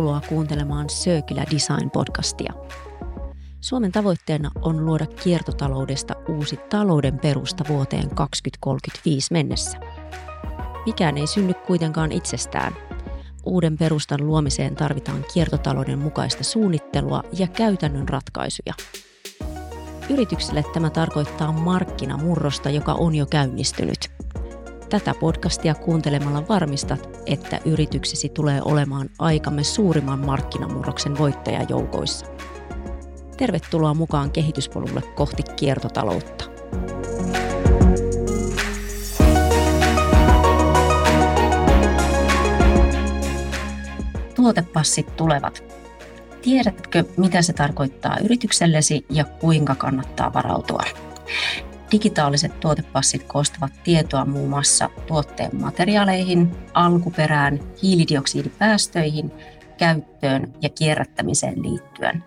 Tervetuloa kuuntelemaan Circular Design-podcastia. Suomen tavoitteena on luoda kiertotaloudesta uusi talouden perusta vuoteen 2035 mennessä. Mikään ei synny kuitenkaan itsestään. Uuden perustan luomiseen tarvitaan kiertotalouden mukaista suunnittelua ja käytännön ratkaisuja. Yrityksille tämä tarkoittaa markkinamurrosta, joka on jo käynnistynyt – Tätä podcastia kuuntelemalla varmistat, että yrityksesi tulee olemaan aikamme suurimman markkinamurroksen voittajajoukoissa. Tervetuloa mukaan kehityspolulle kohti kiertotaloutta. Tuotepassit tulevat. Tiedätkö, mitä se tarkoittaa yrityksellesi ja kuinka kannattaa varautua? Digitaaliset tuotepassit koostavat tietoa muun muassa tuotteen materiaaleihin, alkuperään, hiilidioksidipäästöihin, käyttöön ja kierrättämiseen liittyen.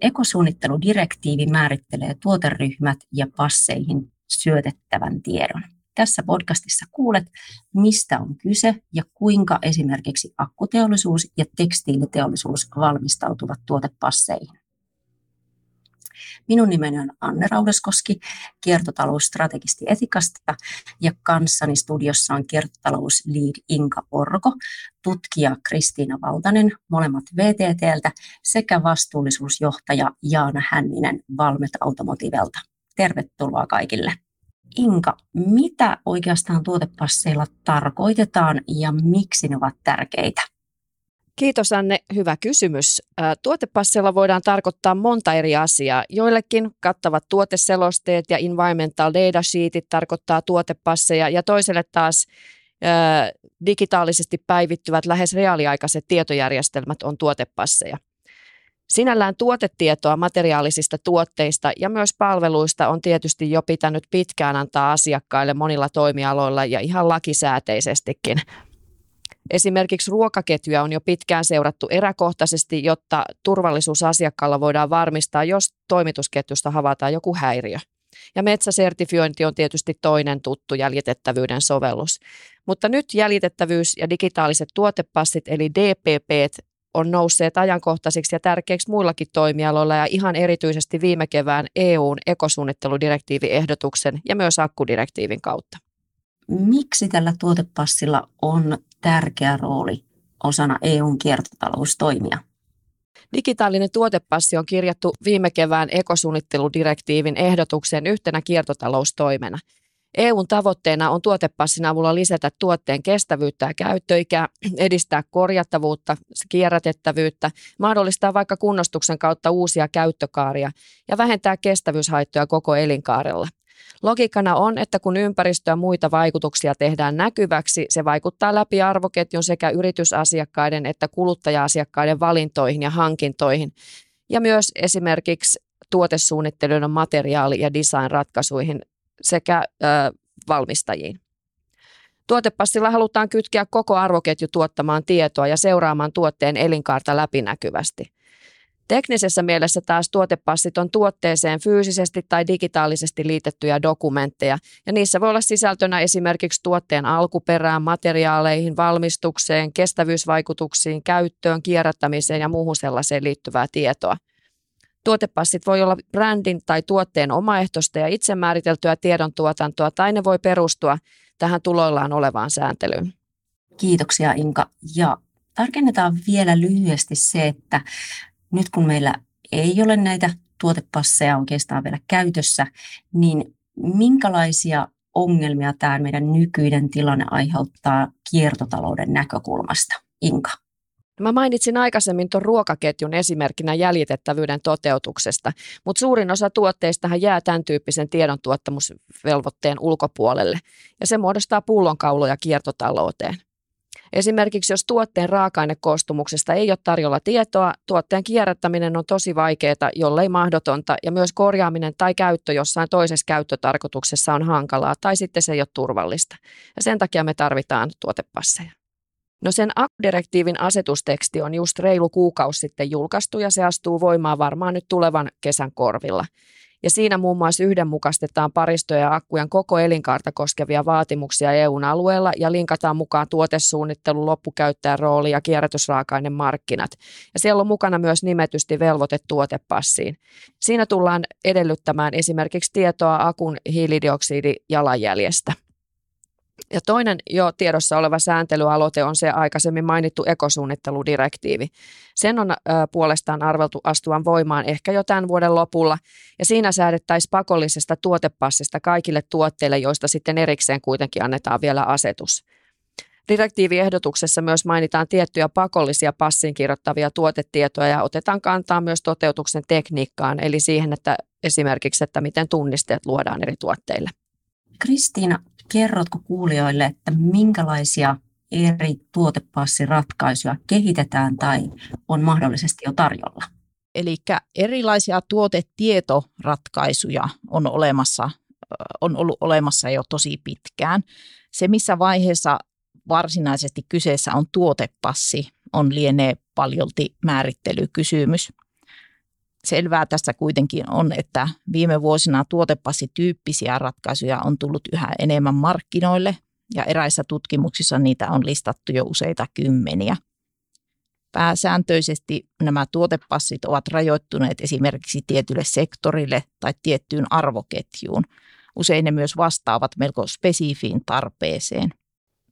Ekosuunnitteludirektiivi määrittelee tuoteryhmät ja passeihin syötettävän tiedon. Tässä podcastissa kuulet, mistä on kyse ja kuinka esimerkiksi akkuteollisuus ja tekstiiliteollisuus valmistautuvat tuotepasseihin. Minun nimeni on Anne Raudeskoski, kiertotalousstrategisti Etikasta ja kanssani studiossa on kiertotalouslead Inka Orko, tutkija Kristiina Valtanen, molemmat VTTltä sekä vastuullisuusjohtaja Jaana Hänninen Valmet Automotivelta. Tervetuloa kaikille. Inka, mitä oikeastaan tuotepasseilla tarkoitetaan ja miksi ne ovat tärkeitä? Kiitos Anne, hyvä kysymys. Tuotepasseilla voidaan tarkoittaa monta eri asiaa. Joillekin kattavat tuoteselosteet ja environmental data sheetit tarkoittaa tuotepasseja ja toiselle taas digitaalisesti päivittyvät lähes reaaliaikaiset tietojärjestelmät on tuotepasseja. Sinällään tuotetietoa materiaalisista tuotteista ja myös palveluista on tietysti jo pitänyt pitkään antaa asiakkaille monilla toimialoilla ja ihan lakisääteisestikin. Esimerkiksi ruokaketjuja on jo pitkään seurattu eräkohtaisesti, jotta turvallisuus asiakkaalla voidaan varmistaa, jos toimitusketjusta havaitaan joku häiriö. Ja metsäsertifiointi on tietysti toinen tuttu jäljitettävyyden sovellus. Mutta nyt jäljitettävyys ja digitaaliset tuotepassit eli DPP on nousseet ajankohtaisiksi ja tärkeiksi muillakin toimialoilla ja ihan erityisesti viime kevään EUn ekosuunnitteludirektiiviehdotuksen ja myös akkudirektiivin kautta. Miksi tällä tuotepassilla on tärkeä rooli osana EUn kiertotaloustoimia. Digitaalinen tuotepassi on kirjattu viime kevään ekosuunnitteludirektiivin ehdotuksen yhtenä kiertotaloustoimena. EUn tavoitteena on tuotepassin avulla lisätä tuotteen kestävyyttä ja käyttöikää, edistää korjattavuutta, kierrätettävyyttä, mahdollistaa vaikka kunnostuksen kautta uusia käyttökaaria ja vähentää kestävyyshaittoja koko elinkaarella. Logiikana on, että kun ympäristö ja muita vaikutuksia tehdään näkyväksi, se vaikuttaa läpi arvoketjun sekä yritysasiakkaiden että kuluttaja-asiakkaiden valintoihin ja hankintoihin. Ja myös esimerkiksi tuotesuunnittelun materiaali- ja design-ratkaisuihin sekä ö, valmistajiin. Tuotepassilla halutaan kytkeä koko arvoketju tuottamaan tietoa ja seuraamaan tuotteen elinkaarta läpinäkyvästi. Teknisessä mielessä taas tuotepassit on tuotteeseen fyysisesti tai digitaalisesti liitettyjä dokumentteja, ja niissä voi olla sisältönä esimerkiksi tuotteen alkuperään, materiaaleihin, valmistukseen, kestävyysvaikutuksiin, käyttöön, kierrättämiseen ja muuhun sellaiseen liittyvää tietoa. Tuotepassit voi olla brändin tai tuotteen omaehtoista ja itse määriteltyä tiedontuotantoa, tai ne voi perustua tähän tuloillaan olevaan sääntelyyn. Kiitoksia Inka. Ja tarkennetaan vielä lyhyesti se, että nyt kun meillä ei ole näitä tuotepasseja oikeastaan vielä käytössä, niin minkälaisia ongelmia tämä meidän nykyinen tilanne aiheuttaa kiertotalouden näkökulmasta? Inka. Mä mainitsin aikaisemmin tuon ruokaketjun esimerkkinä jäljitettävyyden toteutuksesta, mutta suurin osa tuotteistahan jää tämän tyyppisen tiedon tuottamusvelvoitteen ulkopuolelle, ja se muodostaa pullonkauloja kiertotalouteen. Esimerkiksi jos tuotteen raaka-ainekoostumuksesta ei ole tarjolla tietoa, tuotteen kierrättäminen on tosi vaikeaa, jollei mahdotonta, ja myös korjaaminen tai käyttö jossain toisessa käyttötarkoituksessa on hankalaa, tai sitten se ei ole turvallista. Ja sen takia me tarvitaan tuotepasseja. No sen akkudirektiivin asetusteksti on just reilu kuukausi sitten julkaistu ja se astuu voimaan varmaan nyt tulevan kesän korvilla. Ja siinä muun muassa yhdenmukaistetaan paristoja ja akkujen koko elinkaarta koskevia vaatimuksia EUn alueella ja linkataan mukaan tuotesuunnittelu, loppukäyttäjän rooli ja kierrätysraaka markkinat. Ja siellä on mukana myös nimetysti velvoite tuotepassiin. Siinä tullaan edellyttämään esimerkiksi tietoa akun hiilidioksidijalanjäljestä. Ja toinen jo tiedossa oleva sääntelyaloite on se aikaisemmin mainittu ekosuunnitteludirektiivi. Sen on ö, puolestaan arveltu astuvan voimaan ehkä jo tämän vuoden lopulla, ja siinä säädettäisiin pakollisesta tuotepassista kaikille tuotteille, joista sitten erikseen kuitenkin annetaan vielä asetus. Direktiiviehdotuksessa myös mainitaan tiettyjä pakollisia passiin kirjoittavia tuotetietoja ja otetaan kantaa myös toteutuksen tekniikkaan, eli siihen, että esimerkiksi, että miten tunnisteet luodaan eri tuotteille. Kristiina, kerrotko kuulijoille, että minkälaisia eri tuotepassiratkaisuja kehitetään tai on mahdollisesti jo tarjolla? Eli erilaisia tuotetietoratkaisuja on, olemassa, on ollut olemassa jo tosi pitkään. Se, missä vaiheessa varsinaisesti kyseessä on tuotepassi, on lienee paljolti määrittelykysymys. Selvää tässä kuitenkin on, että viime vuosina tuotepassityyppisiä ratkaisuja on tullut yhä enemmän markkinoille ja eräissä tutkimuksissa niitä on listattu jo useita kymmeniä. Pääsääntöisesti nämä tuotepassit ovat rajoittuneet esimerkiksi tietylle sektorille tai tiettyyn arvoketjuun. Usein ne myös vastaavat melko spesifiin tarpeeseen.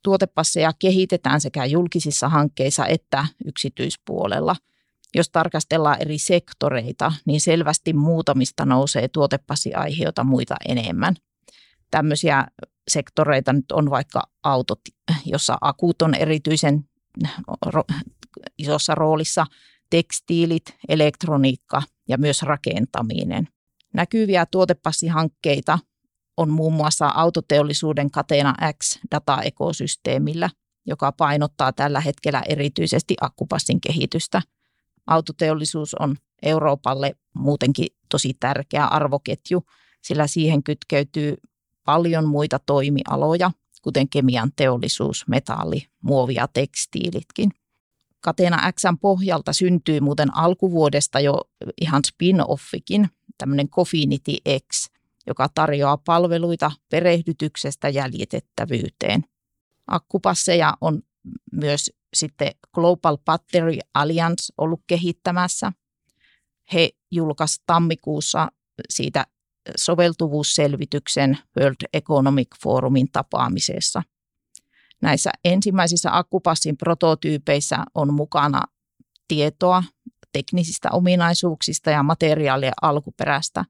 Tuotepasseja kehitetään sekä julkisissa hankkeissa että yksityispuolella – jos tarkastellaan eri sektoreita, niin selvästi muutamista nousee tuotepassiaiheita muita enemmän. Tämmöisiä sektoreita nyt on vaikka autot, jossa akut on erityisen isossa roolissa, tekstiilit, elektroniikka ja myös rakentaminen. Näkyviä tuotepassihankkeita on muun muassa autoteollisuuden Katena X dataekosysteemillä, joka painottaa tällä hetkellä erityisesti akkupassin kehitystä – autoteollisuus on Euroopalle muutenkin tosi tärkeä arvoketju, sillä siihen kytkeytyy paljon muita toimialoja, kuten kemian teollisuus, metalli, muovi ja tekstiilitkin. Katena Xn pohjalta syntyy muuten alkuvuodesta jo ihan spin-offikin, tämmöinen Cofinity X, joka tarjoaa palveluita perehdytyksestä jäljitettävyyteen. Akkupasseja on myös sitten Global Battery Alliance ollut kehittämässä. He julkaisivat tammikuussa siitä soveltuvuusselvityksen World Economic Forumin tapaamisessa. Näissä ensimmäisissä akkupassin prototyypeissä on mukana tietoa teknisistä ominaisuuksista ja materiaalien alkuperästä,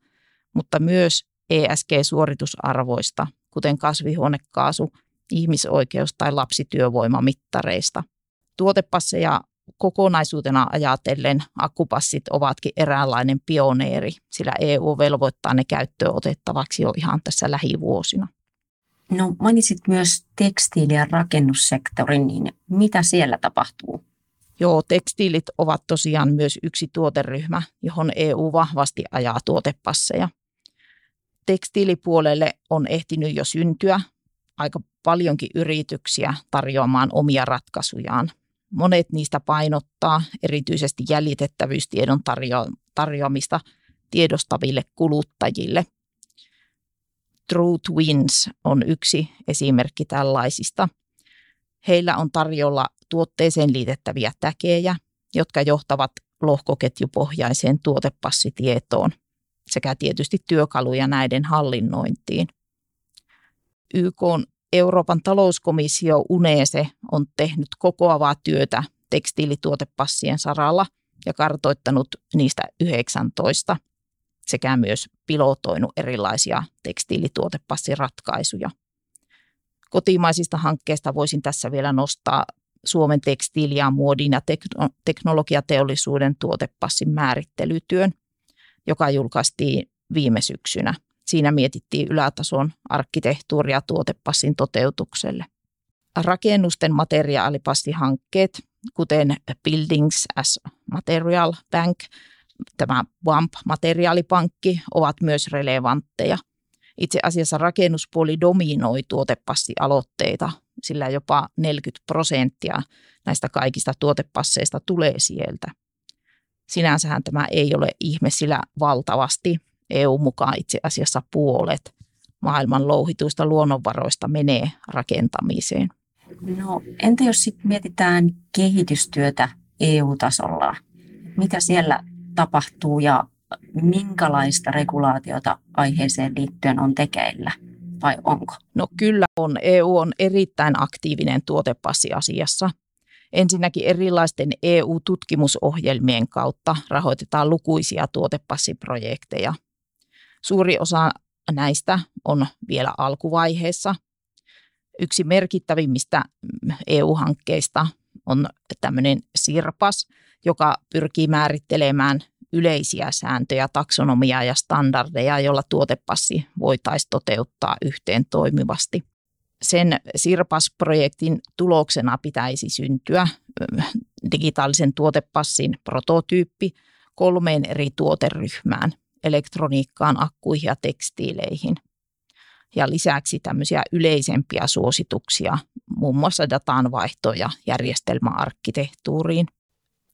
mutta myös ESG-suoritusarvoista, kuten kasvihuonekaasu, ihmisoikeus- tai lapsityövoimamittareista – tuotepasseja kokonaisuutena ajatellen akkupassit ovatkin eräänlainen pioneeri, sillä EU velvoittaa ne käyttöön otettavaksi jo ihan tässä lähivuosina. No mainitsit myös tekstiili- ja rakennussektorin, niin mitä siellä tapahtuu? Joo, tekstiilit ovat tosiaan myös yksi tuoteryhmä, johon EU vahvasti ajaa tuotepasseja. Tekstiilipuolelle on ehtinyt jo syntyä aika paljonkin yrityksiä tarjoamaan omia ratkaisujaan Monet niistä painottaa erityisesti jäljitettävyystiedon tarjo- tarjoamista tiedostaville kuluttajille. True Twins on yksi esimerkki tällaisista. Heillä on tarjolla tuotteeseen liitettäviä täkejä, jotka johtavat lohkoketjupohjaiseen tuotepassitietoon sekä tietysti työkaluja näiden hallinnointiin. YK on Euroopan talouskomissio UNESE on tehnyt kokoavaa työtä tekstiilituotepassien saralla ja kartoittanut niistä 19 sekä myös pilotoinut erilaisia tekstiilituotepassiratkaisuja. Kotimaisista hankkeista voisin tässä vielä nostaa Suomen tekstiili- ja muodin ja teknologiateollisuuden tuotepassin määrittelytyön, joka julkaistiin viime syksynä – Siinä mietittiin ylätason arkkitehtuuria tuotepassin toteutukselle. Rakennusten materiaalipassihankkeet, kuten Buildings as Material Bank, tämä WAMP-materiaalipankki, ovat myös relevantteja. Itse asiassa rakennuspuoli dominoi tuotepassialoitteita, sillä jopa 40 prosenttia näistä kaikista tuotepasseista tulee sieltä. Sinänsähän tämä ei ole ihme, sillä valtavasti EU mukaan itse asiassa puolet maailman louhituista luonnonvaroista menee rakentamiseen. No entä jos sitten mietitään kehitystyötä EU-tasolla? Mitä siellä tapahtuu ja minkälaista regulaatiota aiheeseen liittyen on tekeillä vai onko? No kyllä on. EU on erittäin aktiivinen tuotepassiasiassa. Ensinnäkin erilaisten EU-tutkimusohjelmien kautta rahoitetaan lukuisia tuotepassiprojekteja. Suuri osa näistä on vielä alkuvaiheessa. Yksi merkittävimmistä EU-hankkeista on tämmöinen SIRPAS, joka pyrkii määrittelemään yleisiä sääntöjä, taksonomiaa ja standardeja, joilla tuotepassi voitaisiin toteuttaa yhteen toimivasti. Sen SIRPAS-projektin tuloksena pitäisi syntyä digitaalisen tuotepassin prototyyppi kolmeen eri tuoteryhmään, elektroniikkaan, akkuihin ja tekstiileihin. Ja lisäksi tämmöisiä yleisempiä suosituksia, muun muassa datanvaihtoja ja järjestelmäarkkitehtuuriin.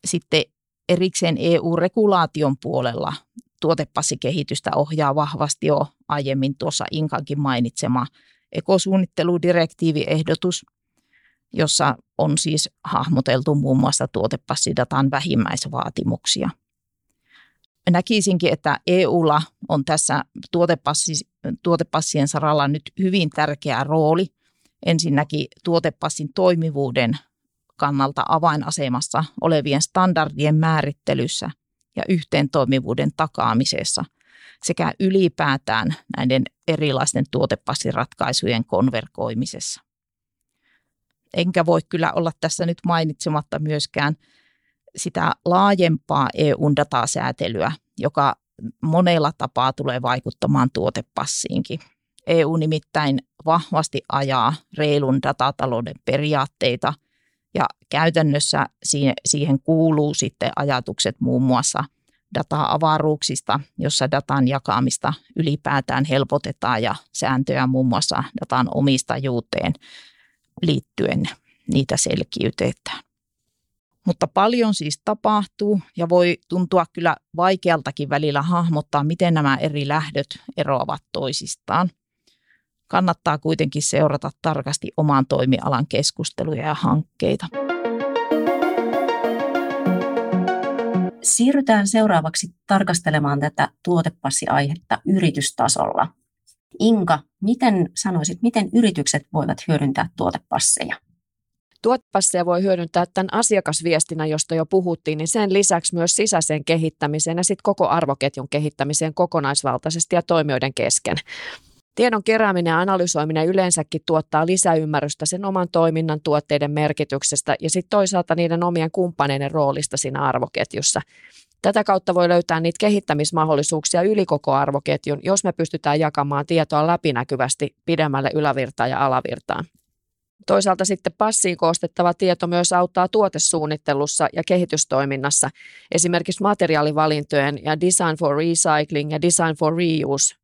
Sitten erikseen EU-regulaation puolella tuotepassikehitystä ohjaa vahvasti jo aiemmin tuossa Inkankin mainitsema ekosuunnitteludirektiiviehdotus, jossa on siis hahmoteltu muun muassa tuotepassidataan vähimmäisvaatimuksia. Näkisinkin, että EUlla on tässä tuotepassi, tuotepassien saralla nyt hyvin tärkeä rooli. Ensinnäkin tuotepassin toimivuuden kannalta avainasemassa olevien standardien määrittelyssä ja yhteentoimivuuden takaamisessa sekä ylipäätään näiden erilaisten tuotepassiratkaisujen konvergoimisessa. Enkä voi kyllä olla tässä nyt mainitsematta myöskään sitä laajempaa EU-datasäätelyä, joka monella tapaa tulee vaikuttamaan tuotepassiinkin. EU nimittäin vahvasti ajaa reilun datatalouden periaatteita – ja käytännössä siihen kuuluu sitten ajatukset muun muassa data-avaruuksista, jossa datan jakamista ylipäätään helpotetaan ja sääntöjä muun muassa datan omistajuuteen liittyen niitä selkiytetään. Mutta paljon siis tapahtuu ja voi tuntua kyllä vaikealtakin välillä hahmottaa, miten nämä eri lähdöt eroavat toisistaan – kannattaa kuitenkin seurata tarkasti oman toimialan keskusteluja ja hankkeita. Siirrytään seuraavaksi tarkastelemaan tätä tuotepassiaihetta yritystasolla. Inka, miten sanoisit, miten yritykset voivat hyödyntää tuotepasseja? Tuotepasseja voi hyödyntää tämän asiakasviestinnän, josta jo puhuttiin, niin sen lisäksi myös sisäiseen kehittämiseen ja sitten koko arvoketjun kehittämiseen kokonaisvaltaisesti ja toimijoiden kesken. Tiedon kerääminen ja analysoiminen yleensäkin tuottaa lisäymmärrystä sen oman toiminnan tuotteiden merkityksestä ja sitten toisaalta niiden omien kumppaneiden roolista siinä arvoketjussa. Tätä kautta voi löytää niitä kehittämismahdollisuuksia yli koko arvoketjun, jos me pystytään jakamaan tietoa läpinäkyvästi pidemmälle ylävirtaan ja alavirtaan. Toisaalta sitten passiin koostettava tieto myös auttaa tuotesuunnittelussa ja kehitystoiminnassa, esimerkiksi materiaalivalintojen ja Design for Recycling ja Design for Reuse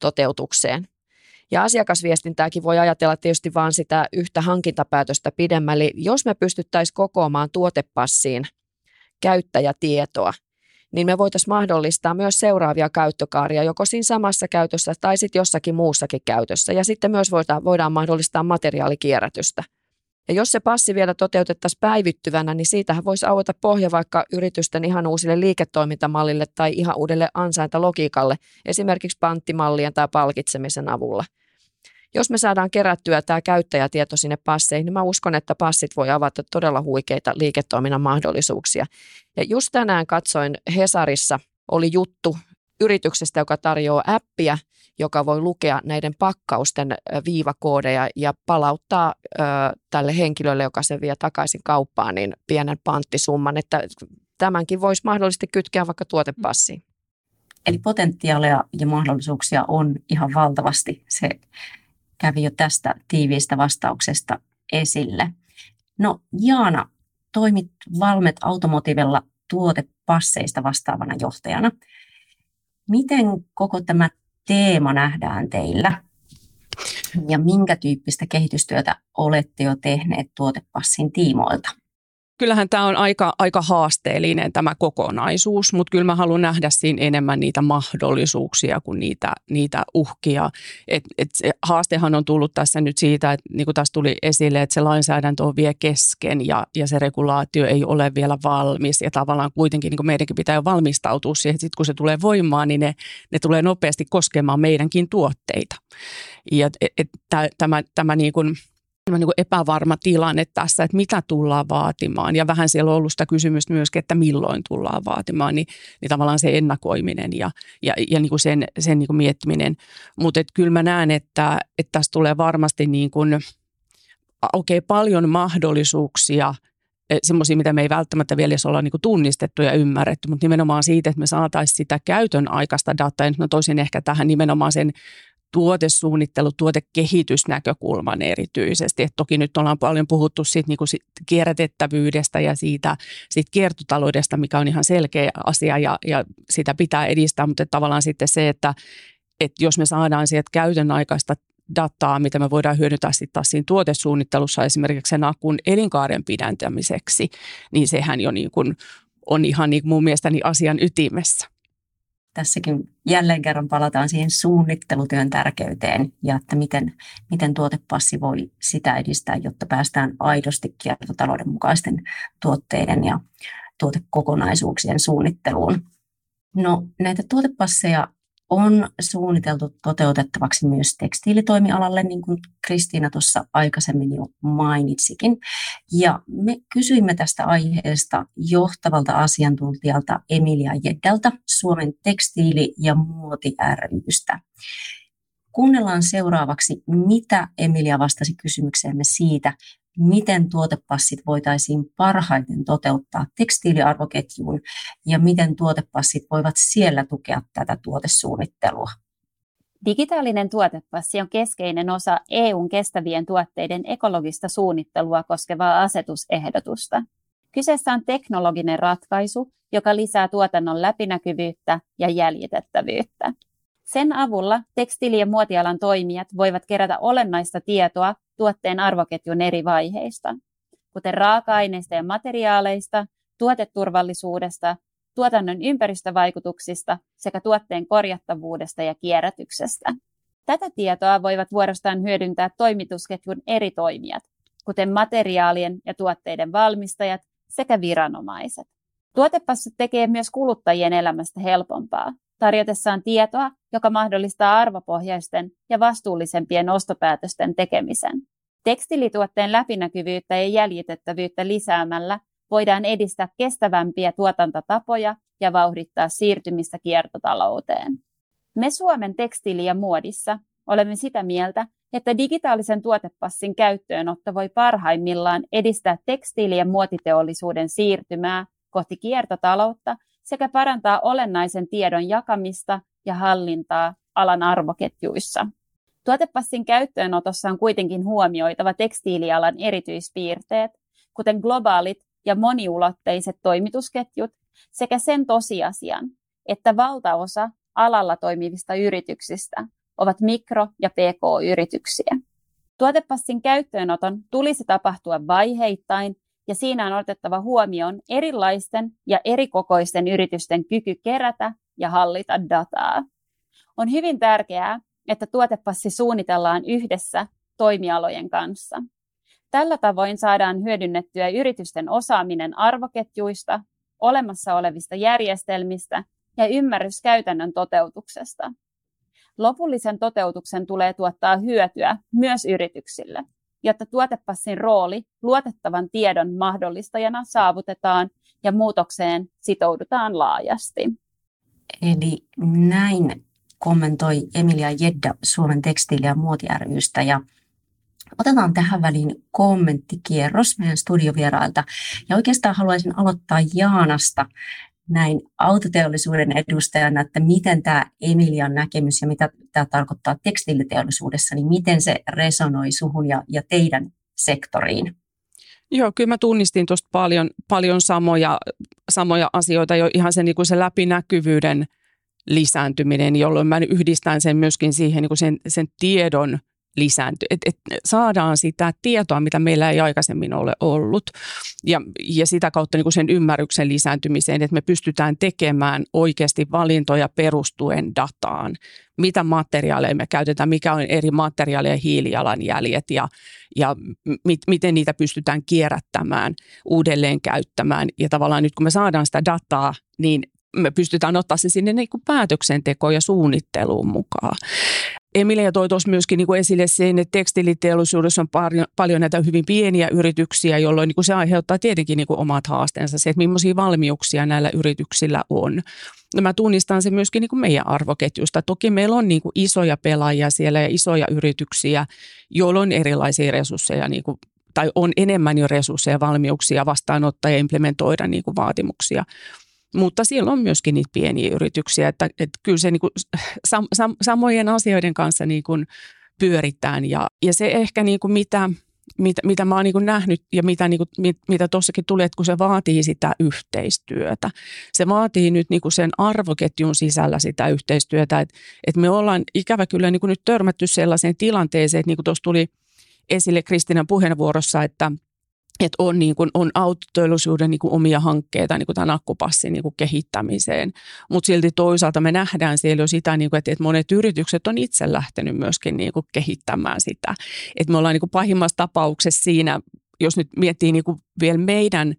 toteutukseen. Ja asiakasviestintääkin voi ajatella tietysti vain sitä yhtä hankintapäätöstä pidemmälle. Jos me pystyttäisiin kokoamaan tuotepassiin käyttäjätietoa, niin me voitaisiin mahdollistaa myös seuraavia käyttökaaria joko siinä samassa käytössä tai sitten jossakin muussakin käytössä. Ja sitten myös voidaan, voidaan mahdollistaa materiaalikierrätystä. Ja jos se passi vielä toteutettaisiin päivittyvänä, niin siitähän voisi aueta pohja vaikka yritysten ihan uusille liiketoimintamallille tai ihan uudelle ansaintalogiikalle, esimerkiksi panttimallien tai palkitsemisen avulla. Jos me saadaan kerättyä tämä käyttäjätieto sinne passeihin, niin mä uskon, että passit voi avata todella huikeita liiketoiminnan mahdollisuuksia. Ja just tänään katsoin Hesarissa oli juttu yrityksestä, joka tarjoaa appia, joka voi lukea näiden pakkausten viivakoodeja ja palauttaa ö, tälle henkilölle, joka se vie takaisin kauppaan, niin pienen panttisumman, että tämänkin voisi mahdollisesti kytkeä vaikka tuotepassiin. Eli potentiaalia ja mahdollisuuksia on ihan valtavasti. Se kävi jo tästä tiiviistä vastauksesta esille. No Jaana, toimit Valmet Automotivella tuotepasseista vastaavana johtajana. Miten koko tämä teema nähdään teillä? Ja minkä tyyppistä kehitystyötä olette jo tehneet tuotepassin tiimoilta? Kyllähän tämä on aika, aika haasteellinen tämä kokonaisuus, mutta kyllä mä haluan nähdä siinä enemmän niitä mahdollisuuksia kuin niitä, niitä uhkia. Et, et se haastehan on tullut tässä nyt siitä, että niin kuin tässä tuli esille, että se lainsäädäntö on vielä kesken ja, ja se regulaatio ei ole vielä valmis ja tavallaan kuitenkin niin kuin meidänkin pitää jo valmistautua siihen, että sitten kun se tulee voimaan, niin ne, ne tulee nopeasti koskemaan meidänkin tuotteita. Ja et, et, tämä, tämä niin kuin, niin kuin epävarma tilanne tässä, että mitä tullaan vaatimaan. Ja vähän siellä on ollut sitä kysymystä myöskin, että milloin tullaan vaatimaan, niin, niin tavallaan se ennakoiminen ja, ja, ja niin kuin sen, sen niin kuin miettiminen. Mutta kyllä mä näen, että, että tässä tulee varmasti niin kuin, okay, paljon mahdollisuuksia – e, semmoisia, mitä me ei välttämättä vielä edes olla niin kuin tunnistettu ja ymmärretty, mutta nimenomaan siitä, että me saataisiin sitä käytön aikaista dataa, ja nyt mä toisin ehkä tähän nimenomaan sen tuotesuunnittelu, tuotekehitysnäkökulman erityisesti. Et toki nyt ollaan paljon puhuttu siitä niin kuin sit kierrätettävyydestä ja siitä, siitä kiertotaloudesta, mikä on ihan selkeä asia ja, ja sitä pitää edistää, mutta tavallaan sitten se, että, että jos me saadaan sieltä käytön aikaista dataa, mitä me voidaan hyödyntää sitten taas siinä tuotesuunnittelussa esimerkiksi sen akun elinkaaren pidentämiseksi, niin sehän jo niin kuin on ihan niin mun mielestäni asian ytimessä tässäkin jälleen kerran palataan siihen suunnittelutyön tärkeyteen ja että miten, miten tuotepassi voi sitä edistää, jotta päästään aidosti kiertotalouden mukaisten tuotteiden ja tuotekokonaisuuksien suunnitteluun. No näitä tuotepasseja on suunniteltu toteutettavaksi myös tekstiilitoimialalle, niin kuin Kristiina tuossa aikaisemmin jo mainitsikin. Ja me kysyimme tästä aiheesta johtavalta asiantuntijalta Emilia Jeddalta Suomen tekstiili- ja muoti rystä. Kuunnellaan seuraavaksi, mitä Emilia vastasi kysymykseemme siitä, miten tuotepassit voitaisiin parhaiten toteuttaa tekstiiliarvoketjuun ja miten tuotepassit voivat siellä tukea tätä tuotesuunnittelua. Digitaalinen tuotepassi on keskeinen osa EUn kestävien tuotteiden ekologista suunnittelua koskevaa asetusehdotusta. Kyseessä on teknologinen ratkaisu, joka lisää tuotannon läpinäkyvyyttä ja jäljitettävyyttä. Sen avulla tekstiili- ja muotialan toimijat voivat kerätä olennaista tietoa tuotteen arvoketjun eri vaiheista, kuten raaka-aineista ja materiaaleista, tuoteturvallisuudesta, tuotannon ympäristövaikutuksista sekä tuotteen korjattavuudesta ja kierrätyksestä. Tätä tietoa voivat vuorostaan hyödyntää toimitusketjun eri toimijat, kuten materiaalien ja tuotteiden valmistajat sekä viranomaiset. Tuotepassi tekee myös kuluttajien elämästä helpompaa, tarjotessaan tietoa, joka mahdollistaa arvopohjaisten ja vastuullisempien ostopäätösten tekemisen. Tekstilituotteen läpinäkyvyyttä ja jäljitettävyyttä lisäämällä voidaan edistää kestävämpiä tuotantotapoja ja vauhdittaa siirtymistä kiertotalouteen. Me Suomen tekstiili- ja muodissa olemme sitä mieltä, että digitaalisen tuotepassin käyttöönotto voi parhaimmillaan edistää tekstiili- ja muotiteollisuuden siirtymää kohti kiertotaloutta sekä parantaa olennaisen tiedon jakamista ja hallintaa alan arvoketjuissa. Tuotepassin käyttöönotossa on kuitenkin huomioitava tekstiilialan erityispiirteet, kuten globaalit ja moniulotteiset toimitusketjut sekä sen tosiasian, että valtaosa alalla toimivista yrityksistä ovat mikro- ja pk-yrityksiä. Tuotepassin käyttöönoton tulisi tapahtua vaiheittain ja siinä on otettava huomioon erilaisten ja erikokoisten yritysten kyky kerätä ja hallita dataa. On hyvin tärkeää, että tuotepassi suunnitellaan yhdessä toimialojen kanssa. Tällä tavoin saadaan hyödynnettyä yritysten osaaminen arvoketjuista, olemassa olevista järjestelmistä ja ymmärrys käytännön toteutuksesta. Lopullisen toteutuksen tulee tuottaa hyötyä myös yrityksille – jotta tuotepassin rooli luotettavan tiedon mahdollistajana saavutetaan ja muutokseen sitoudutaan laajasti. Eli näin kommentoi Emilia Jedda Suomen tekstiili- ja muoti rystä ja Otetaan tähän väliin kommenttikierros meidän studiovierailta. Ja oikeastaan haluaisin aloittaa Jaanasta näin autoteollisuuden edustajana, että miten tämä Emilian näkemys ja mitä tämä tarkoittaa tekstiiliteollisuudessa, niin miten se resonoi suhun ja, ja teidän sektoriin? Joo, kyllä mä tunnistin tuosta paljon, paljon samoja, samoja asioita jo ihan sen, niin kuin se läpinäkyvyyden lisääntyminen, jolloin mä yhdistän sen myöskin siihen niin kuin sen, sen tiedon lisääntyy, että et saadaan sitä tietoa, mitä meillä ei aikaisemmin ole ollut. Ja, ja sitä kautta niin kuin sen ymmärryksen lisääntymiseen, että me pystytään tekemään oikeasti valintoja perustuen dataan, mitä materiaaleja me käytetään, mikä on eri materiaalien hiilijalanjäljet ja, ja mit, miten niitä pystytään kierrättämään, uudelleen käyttämään. Ja tavallaan nyt kun me saadaan sitä dataa, niin me pystytään ottaa se sinne niin päätöksentekoon ja suunnitteluun mukaan. Emilia toi tuossa myöskin niin kuin esille sen, että tekstiiliteollisuudessa on paljon, paljon näitä hyvin pieniä yrityksiä, jolloin niin kuin se aiheuttaa tietenkin niin kuin omat haasteensa, se, että millaisia valmiuksia näillä yrityksillä on. No mä tunnistan se myöskin niin kuin meidän arvoketjusta. Toki meillä on niin kuin isoja pelaajia siellä ja isoja yrityksiä, joilla on erilaisia resursseja niin kuin tai on enemmän jo resursseja ja valmiuksia vastaanottaa ja implementoida niin kuin vaatimuksia. Mutta siellä on myöskin niitä pieniä yrityksiä, että, että kyllä se niin kuin sam, sam, samojen asioiden kanssa niin kuin pyöritään. Ja, ja se ehkä niin kuin mitä, mitä, mitä mä oon niin nähnyt ja mitä, niin kuin, mit, mitä tulee, että kun se vaatii sitä yhteistyötä. Se vaatii nyt niin kuin sen arvoketjun sisällä sitä yhteistyötä, että, että me ollaan ikävä kyllä niin kuin nyt törmätty sellaiseen tilanteeseen, että niin kuin tuossa tuli esille Kristinan puheenvuorossa, että – että on, niin kuin, on autoteollisuuden niin kuin omia hankkeita niin kuin tämän akkupassin niin kuin kehittämiseen. Mutta silti toisaalta me nähdään siellä jo sitä, niin kuin, että, että monet yritykset on itse lähtenyt myöskin niin kuin kehittämään sitä. Että me ollaan niin kuin pahimmassa tapauksessa siinä, jos nyt miettii niin kuin vielä meidän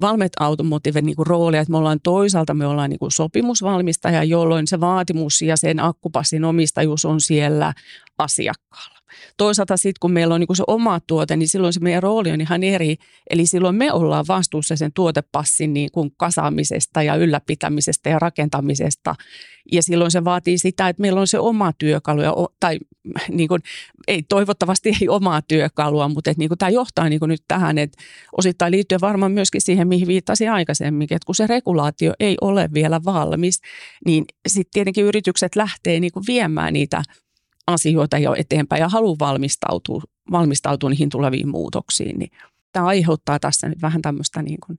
Valmet Automotiven niin roolia, että me ollaan toisaalta me ollaan niin kuin sopimusvalmistaja, jolloin se vaatimus ja sen akkupassin omistajuus on siellä asiakkaalla. Toisaalta sitten kun meillä on niin se oma tuote, niin silloin se meidän rooli on ihan eri. Eli silloin me ollaan vastuussa sen tuotepassin niin kuin kasaamisesta ja ylläpitämisestä ja rakentamisesta. Ja silloin se vaatii sitä, että meillä on se oma työkalu, ja, tai niin kuin, ei toivottavasti ei omaa työkalua, mutta että niin kuin, tämä johtaa niin kuin nyt tähän, että osittain liittyen varmaan myöskin siihen, mihin viittasin aikaisemmin, että kun se regulaatio ei ole vielä valmis, niin sitten tietenkin yritykset lähtee niin kuin viemään niitä – asioita jo eteenpäin ja haluaa valmistautua, valmistautua niihin tuleviin muutoksiin, niin tämä aiheuttaa tässä nyt vähän tämmöistä niin kuin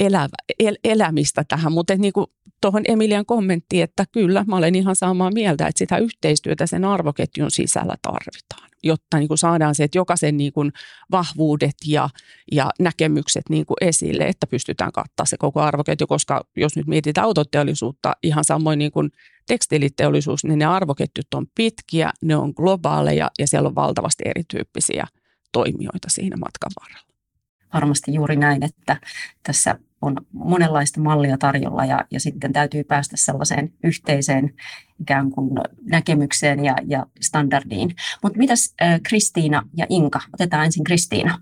elävä, el, elämistä tähän. Mutta niin tuohon Emilian kommenttiin, että kyllä mä olen ihan samaa mieltä, että sitä yhteistyötä sen arvoketjun sisällä tarvitaan, jotta niin kuin saadaan se, että jokaisen niin kuin vahvuudet ja, ja näkemykset niin kuin esille, että pystytään kattaa se koko arvoketju, koska jos nyt mietitään autoteollisuutta ihan samoin niin kuin tekstiiliteollisuus, niin ne arvoketjut on pitkiä, ne on globaaleja ja siellä on valtavasti erityyppisiä toimijoita siinä matkan varrella. Varmasti juuri näin, että tässä on monenlaista mallia tarjolla ja, ja sitten täytyy päästä sellaiseen yhteiseen ikään kuin näkemykseen ja, ja standardiin. Mutta mitäs äh, Kristiina ja Inka? Otetaan ensin Kristiina.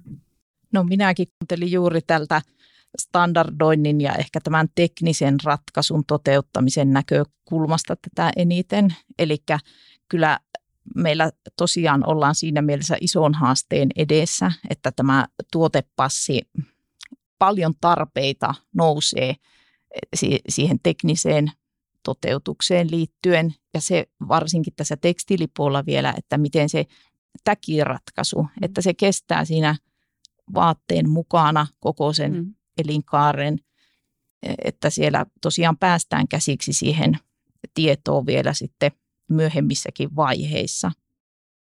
No minäkin kuuntelin juuri tältä standardoinnin ja ehkä tämän teknisen ratkaisun toteuttamisen näkökulmasta tätä eniten. Eli kyllä meillä tosiaan ollaan siinä mielessä ison haasteen edessä, että tämä tuotepassi, paljon tarpeita nousee siihen tekniseen toteutukseen liittyen ja se varsinkin tässä tekstiilipuolella vielä, että miten se täkiratkaisu, että se kestää siinä vaatteen mukana koko sen mm elinkaaren, että siellä tosiaan päästään käsiksi siihen tietoon vielä sitten myöhemmissäkin vaiheissa.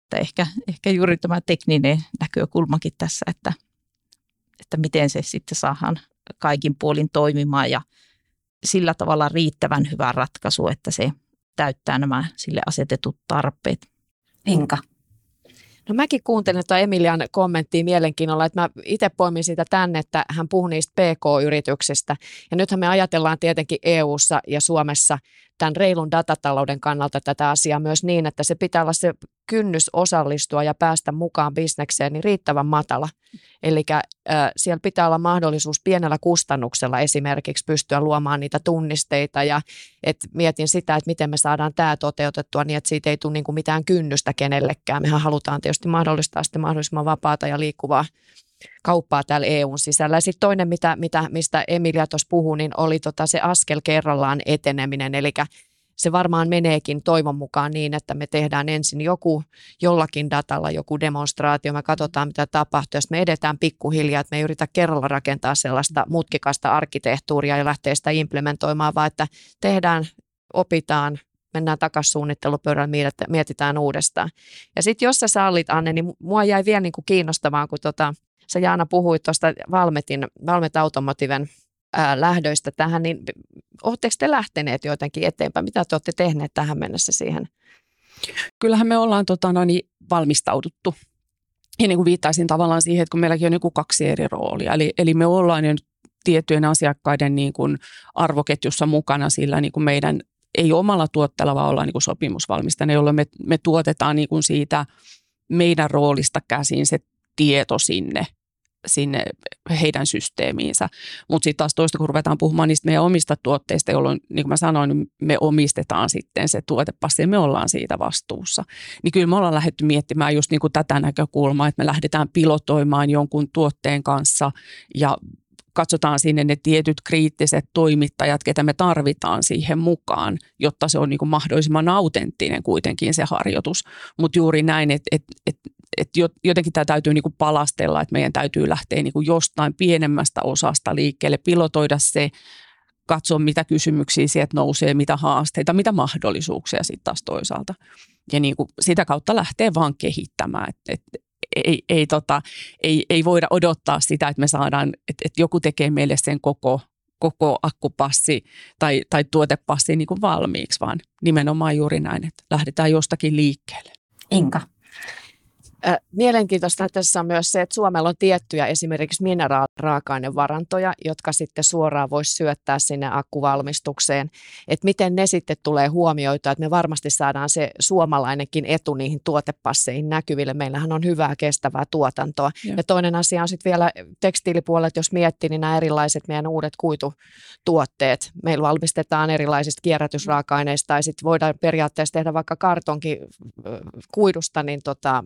Että ehkä, ehkä juuri tämä tekninen näkökulmakin tässä, että, että miten se sitten saadaan kaikin puolin toimimaan ja sillä tavalla riittävän hyvä ratkaisu, että se täyttää nämä sille asetetut tarpeet. Inka. No mäkin kuuntelin tuota Emilian kommenttia mielenkiinnolla, että mä itse poimin siitä tänne, että hän puhuu niistä PK-yrityksistä. Ja nythän me ajatellaan tietenkin EU:ssa ja Suomessa tämän reilun datatalouden kannalta tätä asiaa myös niin, että se pitää olla se kynnys osallistua ja päästä mukaan bisnekseen niin riittävän matala. Eli äh, siellä pitää olla mahdollisuus pienellä kustannuksella esimerkiksi pystyä luomaan niitä tunnisteita ja et mietin sitä, että miten me saadaan tämä toteutettua niin, että siitä ei tule niinku mitään kynnystä kenellekään. Mehän halutaan tietysti mahdollistaa sitten mahdollisimman vapaata ja liikkuvaa kauppaa täällä EUn sisällä. Sitten toinen, mitä, mitä, mistä Emilia tuossa puhui, niin oli tota se askel kerrallaan eteneminen. Eli se varmaan meneekin toivon mukaan niin, että me tehdään ensin joku jollakin datalla joku demonstraatio, me katsotaan mitä tapahtuu, jos me edetään pikkuhiljaa, että me ei yritä kerralla rakentaa sellaista mutkikasta arkkitehtuuria ja lähteä sitä implementoimaan, vaan että tehdään, opitaan, mennään takaisin suunnittelupöydällä, mietitään uudestaan. Ja sitten jos sä sallit, Anne, niin mua jäi vielä niin kuin kiinnostavaa, kun tota, sä Jaana puhuit tuosta Valmetin, Valmet Automotiven ää, lähdöistä tähän, niin oletteko te lähteneet jotenkin eteenpäin? Mitä te olette tehneet tähän mennessä siihen? Kyllähän me ollaan tota, no niin, valmistauduttu. Ja niin kuin viittaisin tavallaan siihen, että kun meilläkin on niin kuin kaksi eri roolia. Eli, eli me ollaan jo tiettyjen asiakkaiden niin kuin arvoketjussa mukana sillä niin kuin meidän ei omalla tuotteella, vaan ollaan niin kuin sopimusvalmistajana, jolloin me, me tuotetaan niin kuin siitä meidän roolista käsin se tieto sinne sinne heidän systeemiinsä. Mutta sitten taas toista, kun ruvetaan puhumaan niistä meidän omista tuotteista, jolloin, niin kuin mä sanoin, me omistetaan sitten se tuotepassi ja me ollaan siitä vastuussa. Niin kyllä me ollaan lähdetty miettimään just niin kuin tätä näkökulmaa, että me lähdetään pilotoimaan jonkun tuotteen kanssa ja katsotaan sinne ne tietyt kriittiset toimittajat, ketä me tarvitaan siihen mukaan, jotta se on niin kuin mahdollisimman autenttinen kuitenkin se harjoitus. Mutta juuri näin, että et, et, et jotenkin tämä täytyy niin kuin palastella, että meidän täytyy lähteä niin kuin jostain pienemmästä osasta liikkeelle, pilotoida se, katsoa mitä kysymyksiä sieltä nousee, mitä haasteita, mitä mahdollisuuksia sitten taas toisaalta. Ja niin kuin sitä kautta lähtee vaan kehittämään. Et, et, ei, ei, tota, ei, ei voida odottaa sitä, että me saadaan, että, että joku tekee meille sen koko, koko akkupassi tai, tai tuotepassi niin kuin valmiiksi, vaan nimenomaan juuri näin, että lähdetään jostakin liikkeelle. Inka. Mielenkiintoista tässä on myös se, että Suomella on tiettyjä esimerkiksi mineraaliraaka-ainevarantoja, jotka sitten suoraan voisi syöttää sinne akkuvalmistukseen. Että miten ne sitten tulee huomioitua, että me varmasti saadaan se suomalainenkin etu niihin tuotepasseihin näkyville. Meillähän on hyvää kestävää tuotantoa. Ja, ja toinen asia on sitten vielä tekstiilipuolet, jos miettii, niin nämä erilaiset meidän uudet kuitutuotteet. Meillä valmistetaan erilaisista kierrätysraaka-aineista tai sitten voidaan periaatteessa tehdä vaikka kartonki kuidusta, niin tota,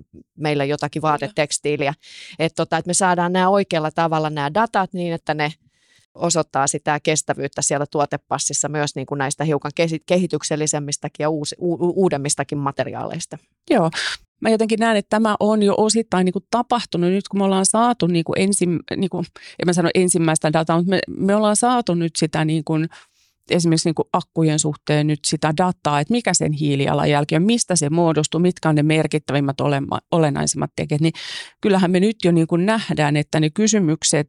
meillä jotakin vaatetekstiiliä. Että tota, et me saadaan nämä oikealla tavalla nämä datat niin, että ne osoittaa sitä kestävyyttä siellä tuotepassissa myös niin kuin näistä hiukan kehityksellisemmistäkin ja uusi, u, uudemmistakin materiaaleista. Joo, mä jotenkin näen, että tämä on jo osittain niin kuin tapahtunut nyt, kun me ollaan saatu, niin kuin ensim, niin kuin, en mä sano ensimmäistä dataa, mutta me, me ollaan saatu nyt sitä niin kuin esimerkiksi niin kuin akkujen suhteen nyt sitä dataa, että mikä sen hiilijalanjälki on, mistä se muodostuu, mitkä on ne merkittävimmät olennaisimmat tekijät, niin kyllähän me nyt jo niin kuin nähdään, että ne kysymykset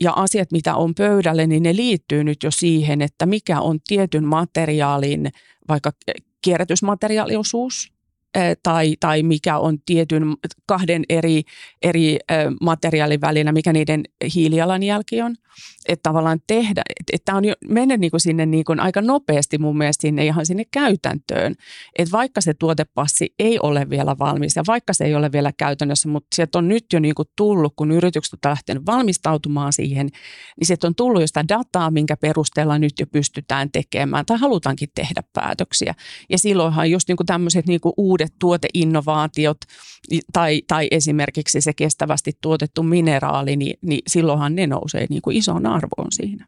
ja asiat, mitä on pöydälle, niin ne liittyy nyt jo siihen, että mikä on tietyn materiaalin vaikka kierrätysmateriaaliosuus, tai, tai mikä on tietyn kahden eri, eri materiaalin välillä, mikä niiden hiilijalanjälki on. Että tavallaan tehdä, että on jo mennyt niin kuin sinne niin aika nopeasti mun mielestä sinne ihan sinne käytäntöön. Että vaikka se tuotepassi ei ole vielä valmis ja vaikka se ei ole vielä käytännössä, mutta sieltä on nyt jo niin kuin tullut, kun yritykset ovat lähteneet valmistautumaan siihen, niin sieltä on tullut jo sitä dataa, minkä perusteella nyt jo pystytään tekemään tai halutaankin tehdä päätöksiä. Ja silloinhan just niin kuin tämmöiset niin kuin uudet uudet tuoteinnovaatiot tai, tai esimerkiksi se kestävästi tuotettu mineraali, niin, niin silloinhan ne nousee niin kuin isoon arvoon siinä,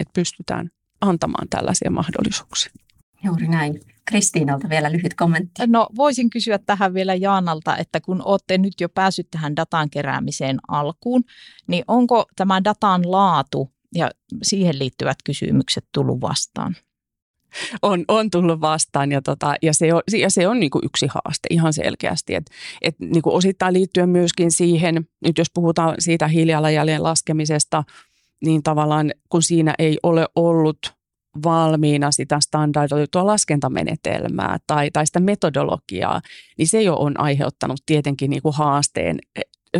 että pystytään antamaan tällaisia mahdollisuuksia. Juuri näin. Kristiinalta vielä lyhyt kommentti. No voisin kysyä tähän vielä Jaanalta, että kun olette nyt jo päässyt tähän datan keräämiseen alkuun, niin onko tämä datan laatu ja siihen liittyvät kysymykset tullut vastaan? On, on tullut vastaan ja, tota, ja se on, ja se on niin kuin yksi haaste ihan selkeästi. Et, et niin kuin osittain liittyen myöskin siihen, nyt jos puhutaan siitä hiilijalanjäljen laskemisesta, niin tavallaan kun siinä ei ole ollut valmiina sitä standardoitua laskentamenetelmää tai, tai sitä metodologiaa, niin se jo on aiheuttanut tietenkin niin kuin haasteen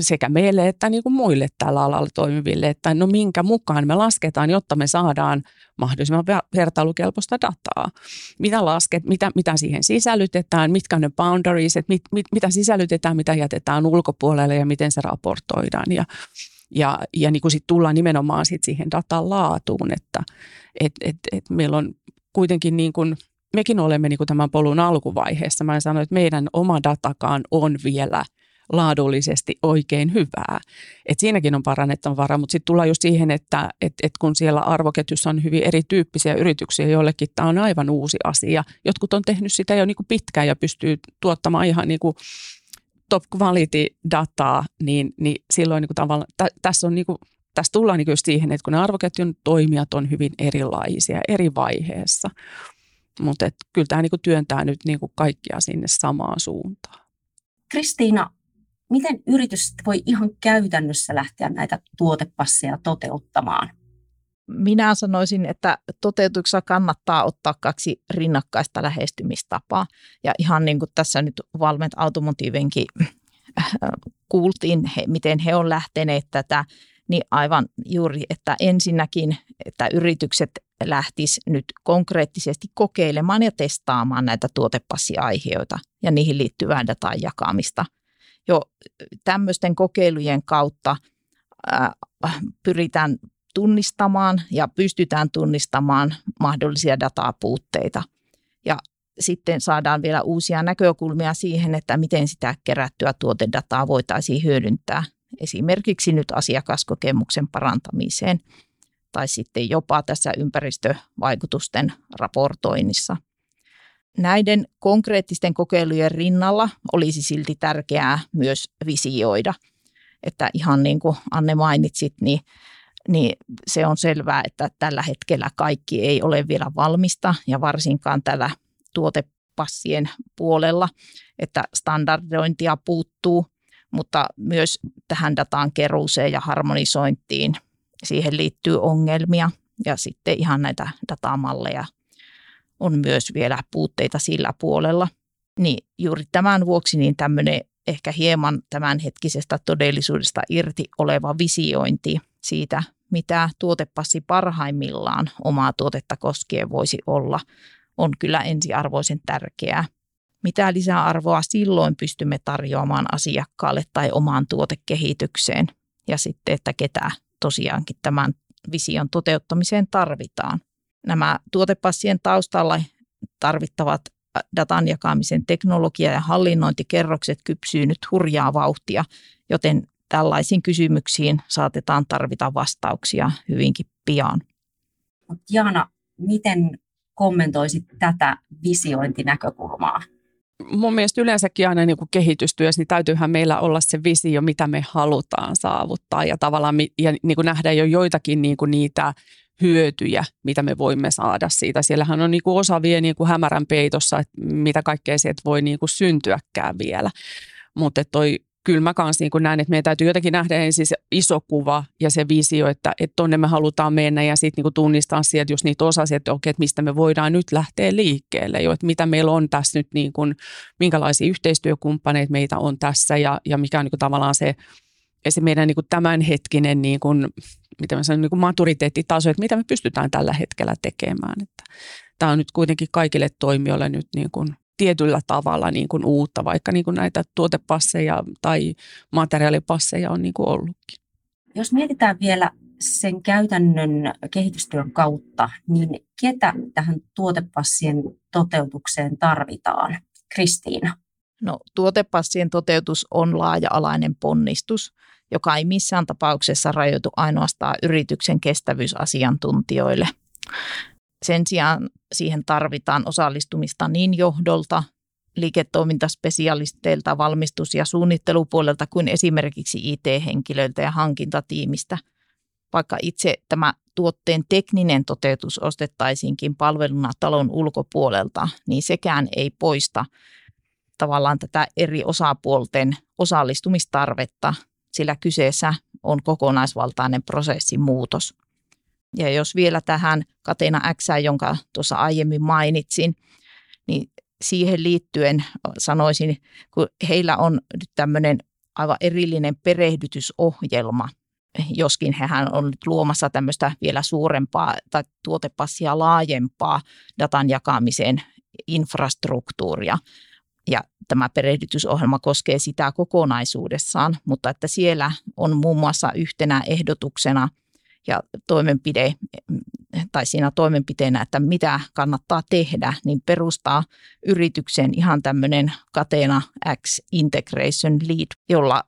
sekä meille että niin kuin muille tällä alalla toimiville, että no minkä mukaan me lasketaan, jotta me saadaan mahdollisimman vertailukelpoista dataa. Mitä lasket, mitä, mitä siihen sisällytetään, mitkä on ne boundaries, että mit, mit, mitä sisällytetään, mitä jätetään ulkopuolelle ja miten se raportoidaan. Ja, ja, ja niin kuin sit tullaan nimenomaan sit siihen datan laatuun, että et, et, et meillä on kuitenkin niin kuin, mekin olemme niin kuin tämän polun alkuvaiheessa. Mä sanoin, että meidän oma datakaan on vielä – laadullisesti oikein hyvää. Et siinäkin on parannettava vara, mutta sitten tullaan just siihen, että et, et kun siellä arvoketjussa on hyvin erityyppisiä yrityksiä, joillekin tämä on aivan uusi asia. Jotkut on tehnyt sitä jo niinku pitkään ja pystyy tuottamaan ihan niinku top quality dataa, niin, niin silloin niinku tavallaan, tä, tässä on niinku, tässä tullaan niinku just siihen, että kun ne arvoketjun toimijat on hyvin erilaisia eri vaiheessa, Mutta kyllä tämä niinku työntää nyt niinku kaikkia sinne samaan suuntaan. Kristiina, miten yritys voi ihan käytännössä lähteä näitä tuotepasseja toteuttamaan? Minä sanoisin, että toteutuksessa kannattaa ottaa kaksi rinnakkaista lähestymistapaa. Ja ihan niin kuin tässä nyt Valmet Automotivenkin äh, kuultiin, he, miten he on lähteneet tätä, niin aivan juuri, että ensinnäkin, että yritykset lähtis nyt konkreettisesti kokeilemaan ja testaamaan näitä tuotepassiaiheita ja niihin liittyvää datan jakamista. Jo tämmöisten kokeilujen kautta äh, pyritään tunnistamaan ja pystytään tunnistamaan mahdollisia datapuutteita. Ja sitten saadaan vielä uusia näkökulmia siihen, että miten sitä kerättyä tuotedataa voitaisiin hyödyntää esimerkiksi nyt asiakaskokemuksen parantamiseen tai sitten jopa tässä ympäristövaikutusten raportoinnissa. Näiden konkreettisten kokeilujen rinnalla olisi silti tärkeää myös visioida, että ihan niin kuin Anne mainitsit, niin niin se on selvää, että tällä hetkellä kaikki ei ole vielä valmista ja varsinkaan tällä tuotepassien puolella, että standardointia puuttuu, mutta myös tähän datan keruuseen ja harmonisointiin siihen liittyy ongelmia ja sitten ihan näitä datamalleja on myös vielä puutteita sillä puolella. Niin juuri tämän vuoksi niin tämmöinen ehkä hieman tämänhetkisestä todellisuudesta irti oleva visiointi siitä, mitä tuotepassi parhaimmillaan omaa tuotetta koskien voisi olla, on kyllä ensiarvoisen tärkeää. Mitä lisäarvoa silloin pystymme tarjoamaan asiakkaalle tai omaan tuotekehitykseen ja sitten, että ketä tosiaankin tämän vision toteuttamiseen tarvitaan. Nämä tuotepassien taustalla tarvittavat datan jakamisen teknologia- ja hallinnointikerrokset kypsyy nyt hurjaa vauhtia, joten tällaisiin kysymyksiin saatetaan tarvita vastauksia hyvinkin pian. Jaana, miten kommentoisit tätä visiointinäkökulmaa? Mun mielestä yleensäkin aina niin kuin kehitystyössä, niin täytyyhän meillä olla se visio, mitä me halutaan saavuttaa ja tavallaan ja niin kuin nähdä jo joitakin niin kuin niitä hyötyjä, mitä me voimme saada siitä. Siellähän on niin kuin osa vielä niin kuin hämärän peitossa, että mitä kaikkea sieltä voi niin kuin syntyäkään vielä. Mutta toi kyllä mä kanssa niin näen, että meidän täytyy jotenkin nähdä ensin se iso kuva ja se visio, että, että tonne me halutaan mennä ja sitten niin tunnistaa sieltä just niitä osasia, että okei, että mistä me voidaan nyt lähteä liikkeelle jo, että mitä meillä on tässä nyt, niin kuin, minkälaisia yhteistyökumppaneita meitä on tässä ja, ja mikä on niin kuin tavallaan se, se meidän niin kuin tämänhetkinen niin kuin, miten mä sanon, niin kuin maturiteettitaso, että mitä me pystytään tällä hetkellä tekemään. Että tämä on nyt kuitenkin kaikille toimijoille nyt niin kuin tietyllä tavalla niin kuin uutta, vaikka niin kuin näitä tuotepasseja tai materiaalipasseja on niin kuin ollutkin. Jos mietitään vielä sen käytännön kehitystyön kautta, niin ketä tähän tuotepassien toteutukseen tarvitaan? Kristiina. No, tuotepassien toteutus on laaja-alainen ponnistus, joka ei missään tapauksessa rajoitu ainoastaan yrityksen kestävyysasiantuntijoille. Sen sijaan siihen tarvitaan osallistumista niin johdolta, liiketoimintaspesialisteilta, valmistus- ja suunnittelupuolelta kuin esimerkiksi IT-henkilöiltä ja hankintatiimistä. Vaikka itse tämä tuotteen tekninen toteutus ostettaisiinkin palveluna talon ulkopuolelta, niin sekään ei poista tavallaan tätä eri osapuolten osallistumistarvetta, sillä kyseessä on kokonaisvaltainen prosessimuutos. Ja jos vielä tähän Katena X, jonka tuossa aiemmin mainitsin, niin siihen liittyen sanoisin, kun heillä on nyt tämmöinen aivan erillinen perehdytysohjelma, joskin hehän on nyt luomassa tämmöistä vielä suurempaa tai tuotepassia laajempaa datan jakamiseen infrastruktuuria. Ja tämä perehdytysohjelma koskee sitä kokonaisuudessaan, mutta että siellä on muun muassa yhtenä ehdotuksena – ja toimenpide, tai siinä toimenpiteenä, että mitä kannattaa tehdä, niin perustaa yrityksen ihan tämmöinen Katena X Integration Lead, jolla,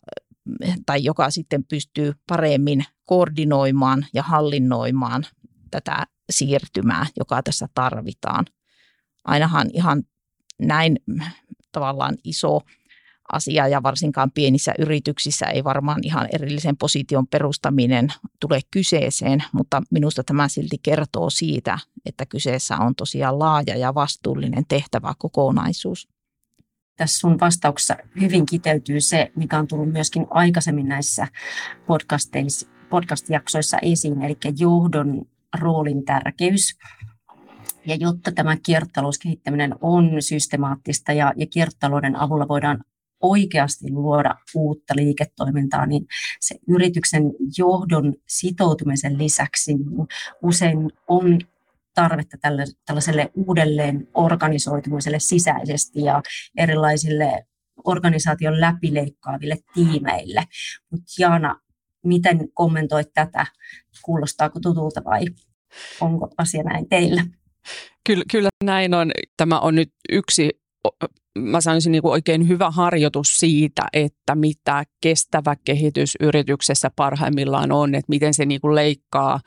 tai joka sitten pystyy paremmin koordinoimaan ja hallinnoimaan tätä siirtymää, joka tässä tarvitaan. Ainahan ihan näin tavallaan iso asia ja varsinkaan pienissä yrityksissä ei varmaan ihan erillisen position perustaminen tule kyseeseen, mutta minusta tämä silti kertoo siitä, että kyseessä on tosiaan laaja ja vastuullinen tehtävä kokonaisuus. Tässä sun vastauksessa hyvin kiteytyy se, mikä on tullut myöskin aikaisemmin näissä podcast-jaksoissa esiin, eli johdon roolin tärkeys. Ja jotta tämä kiertotalouskehittäminen on systemaattista ja, ja kiertotalouden avulla voidaan oikeasti luoda uutta liiketoimintaa, niin se yrityksen johdon sitoutumisen lisäksi niin usein on tarvetta tälle, tällaiselle uudelleen organisoitumiselle sisäisesti ja erilaisille organisaation läpileikkaaville tiimeille. Mutta Jaana, miten kommentoit tätä? Kuulostaako tutulta vai onko asia näin teillä? Kyllä, kyllä näin on. Tämä on nyt yksi mä sanoisin niin kuin oikein hyvä harjoitus siitä, että mitä kestävä kehitys yrityksessä parhaimmillaan on, että miten se niin kuin leikkaa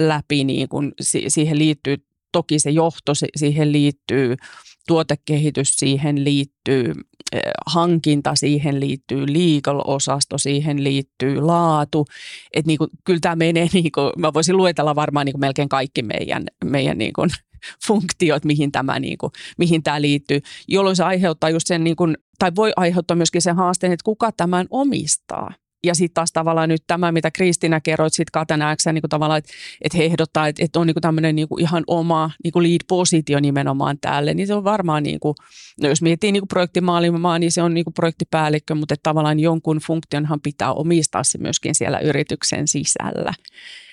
läpi, niin kuin siihen liittyy toki se johto, siihen liittyy tuotekehitys, siihen liittyy eh, hankinta, siihen liittyy legal-osasto, siihen liittyy laatu. Että niin kuin, kyllä tämä menee, niin kuin, mä voisin luetella varmaan niin kuin melkein kaikki meidän, meidän niin kuin funktiot, mihin tämä, niin kuin, mihin tämä liittyy, jolloin se aiheuttaa just sen, niin kuin, tai voi aiheuttaa myöskin sen haasteen, että kuka tämän omistaa. Ja sitten taas tavallaan nyt tämä, mitä Kristiina kerroit sitten Katanääksä, niin tavallaan, että, että he ehdottaa, että, että on niin tämmöinen niin ihan oma niin lead-positio nimenomaan tälle, niin se on varmaan, niin kuin, no jos miettii niin projektimaailmaa, niin se on niin projektipäällikkö, mutta että tavallaan jonkun funktionhan pitää omistaa se myöskin siellä yrityksen sisällä.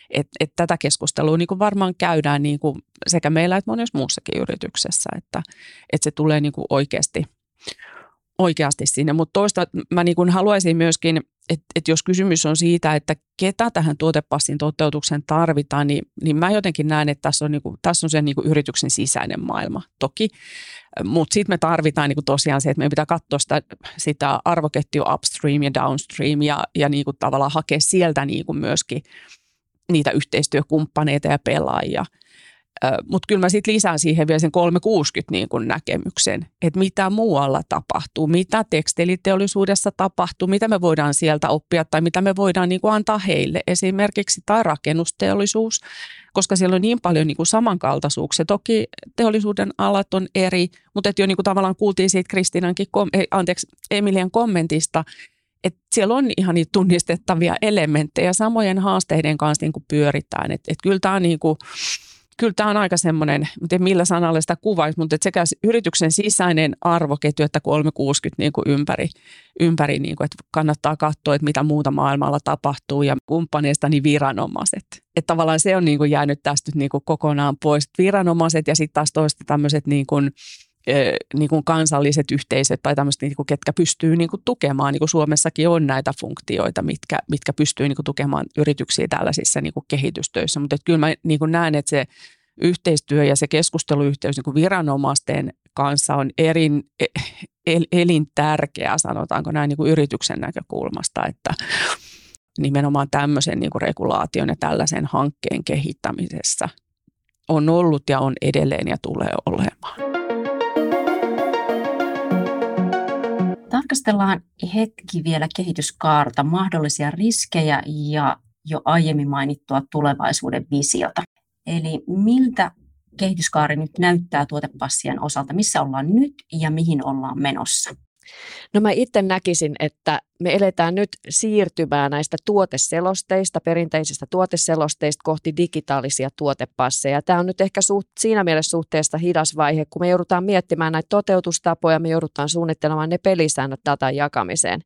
Et, et tätä keskustelua niin kuin varmaan käydään niin kuin sekä meillä että monessa muussakin yrityksessä, että, että se tulee niin kuin oikeasti, oikeasti sinne. Mutta toista mä niin kuin haluaisin myöskin, että, että jos kysymys on siitä, että ketä tähän tuotepassin toteutukseen tarvitaan, niin, niin mä jotenkin näen, että tässä on, niin kuin, tässä on se niin kuin yrityksen sisäinen maailma toki. Mutta sitten me tarvitaan niin kuin tosiaan se, että meidän pitää katsoa sitä, sitä arvoketjua upstream ja downstream ja, ja niin kuin tavallaan hakea sieltä niin kuin myöskin niitä yhteistyökumppaneita ja pelaajia. Mutta kyllä mä sitten lisään siihen vielä sen 360 niin kun näkemyksen, että mitä muualla tapahtuu, mitä tekstiiliteollisuudessa tapahtuu, mitä me voidaan sieltä oppia tai mitä me voidaan niin antaa heille esimerkiksi tai rakennusteollisuus, koska siellä on niin paljon niin kuin samankaltaisuuksia. Toki teollisuuden alat on eri, mutta että jo niin kuin tavallaan kuultiin siitä Kristiinankin, kom- anteeksi, Emilian kommentista, että siellä on ihan niitä tunnistettavia elementtejä samojen haasteiden kanssa niin pyöritään. Että et kyllä tämä on niin kuin, kyllä tämä on aika semmoinen, en tiedä millä sanalla sitä kuvaisi, mutta sekä yrityksen sisäinen arvoketju että 360 niin kuin ympäri, ympäri niin kuin, että kannattaa katsoa, että mitä muuta maailmalla tapahtuu ja kumppaneista niin viranomaiset. Että tavallaan se on niin kuin jäänyt tästä niin kuin kokonaan pois. Viranomaiset ja sitten taas toista tämmöiset niin kuin, niin kuin kansalliset yhteisöt tai tämmöiset, niin kuin, ketkä pystyy niin kuin, tukemaan. Niin kuin Suomessakin on näitä funktioita, mitkä, mitkä pystyy niin kuin, tukemaan yrityksiä tällaisissa niin kuin, kehitystöissä. Mutta kyllä mä niin kuin, näen, että se yhteistyö ja se keskusteluyhteys niin kuin viranomaisten kanssa on erin, e, el, elintärkeää, sanotaanko näin niin kuin yrityksen näkökulmasta, että nimenomaan tämmöisen niin kuin regulaation ja tällaisen hankkeen kehittämisessä on ollut ja on edelleen ja tulee olemaan. Tarkastellaan hetki vielä kehityskaarta, mahdollisia riskejä ja jo aiemmin mainittua tulevaisuuden visiota. Eli miltä kehityskaari nyt näyttää tuotepassien osalta, missä ollaan nyt ja mihin ollaan menossa? No mä itse näkisin, että me eletään nyt siirtymään näistä tuoteselosteista, perinteisistä tuoteselosteista kohti digitaalisia tuotepasseja. Tämä on nyt ehkä suht, siinä mielessä suhteesta hidas vaihe, kun me joudutaan miettimään näitä toteutustapoja, me joudutaan suunnittelemaan ne pelisäännöt datan jakamiseen.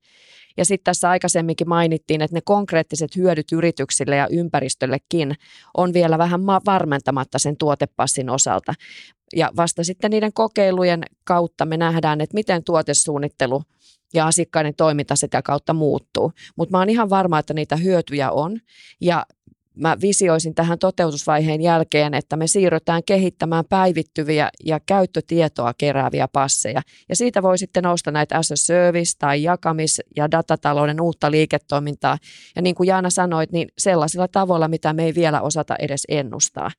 Ja sitten tässä aikaisemminkin mainittiin, että ne konkreettiset hyödyt yrityksille ja ympäristöllekin on vielä vähän varmentamatta sen tuotepassin osalta. Ja vasta sitten niiden kokeilujen kautta me nähdään, että miten tuotesuunnittelu ja asiakkaiden toiminta sitä kautta muuttuu. Mutta mä oon ihan varma, että niitä hyötyjä on. Ja mä visioisin tähän toteutusvaiheen jälkeen, että me siirrytään kehittämään päivittyviä ja käyttötietoa kerääviä passeja. Ja siitä voi sitten nousta näitä as a service tai jakamis- ja datatalouden uutta liiketoimintaa. Ja niin kuin Jaana sanoit, niin sellaisilla tavoilla, mitä me ei vielä osata edes ennustaa.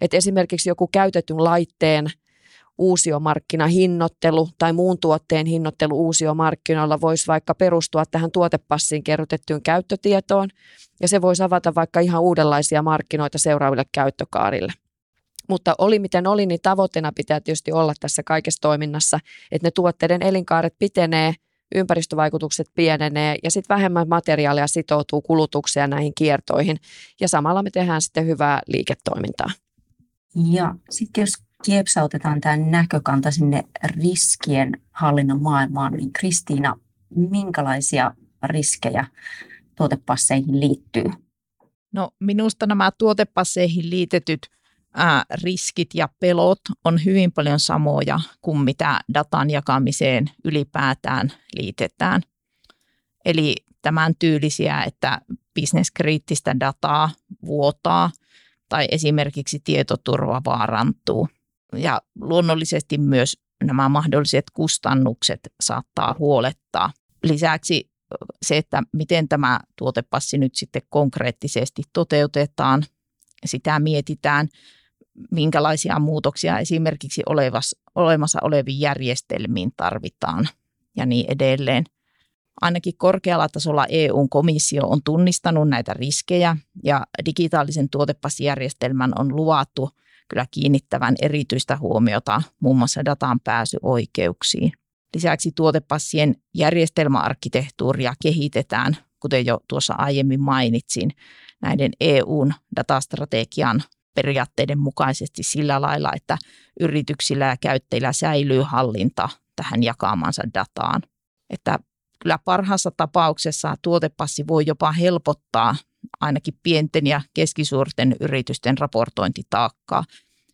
Et esimerkiksi joku käytetyn laitteen uusiomarkkinahinnoittelu tai muun tuotteen hinnoittelu uusiomarkkinoilla voisi vaikka perustua tähän tuotepassiin kerrotettyyn käyttötietoon, ja se voisi avata vaikka ihan uudenlaisia markkinoita seuraaville käyttökaarille. Mutta oli miten oli, niin tavoitteena pitää tietysti olla tässä kaikessa toiminnassa, että ne tuotteiden elinkaaret pitenee, ympäristövaikutukset pienenee ja sitten vähemmän materiaalia sitoutuu kulutukseen näihin kiertoihin. Ja samalla me tehdään sitten hyvää liiketoimintaa. Ja sitten jos kiepsautetaan tämä näkökanta sinne riskien hallinnan maailmaan, niin Kristiina, minkälaisia riskejä tuotepasseihin liittyy? No minusta nämä tuotepasseihin liitetyt ää, riskit ja pelot on hyvin paljon samoja kuin mitä datan jakamiseen ylipäätään liitetään. Eli tämän tyylisiä, että bisneskriittistä dataa vuotaa tai esimerkiksi tietoturva vaarantuu. Ja luonnollisesti myös nämä mahdolliset kustannukset saattaa huolettaa. Lisäksi se, että miten tämä tuotepassi nyt sitten konkreettisesti toteutetaan, sitä mietitään, minkälaisia muutoksia esimerkiksi olevas, olemassa oleviin järjestelmiin tarvitaan ja niin edelleen. Ainakin korkealla tasolla EU-komissio on tunnistanut näitä riskejä ja digitaalisen tuotepassijärjestelmän on luvattu kyllä kiinnittävän erityistä huomiota muun muassa datan pääsyoikeuksiin. Lisäksi tuotepassien järjestelmäarkkitehtuuria kehitetään, kuten jo tuossa aiemmin mainitsin, näiden EUn datastrategian periaatteiden mukaisesti sillä lailla, että yrityksillä ja käyttäjillä säilyy hallinta tähän jakaamansa dataan. Että kyllä parhaassa tapauksessa tuotepassi voi jopa helpottaa ainakin pienten ja keskisuurten yritysten raportointitaakkaa,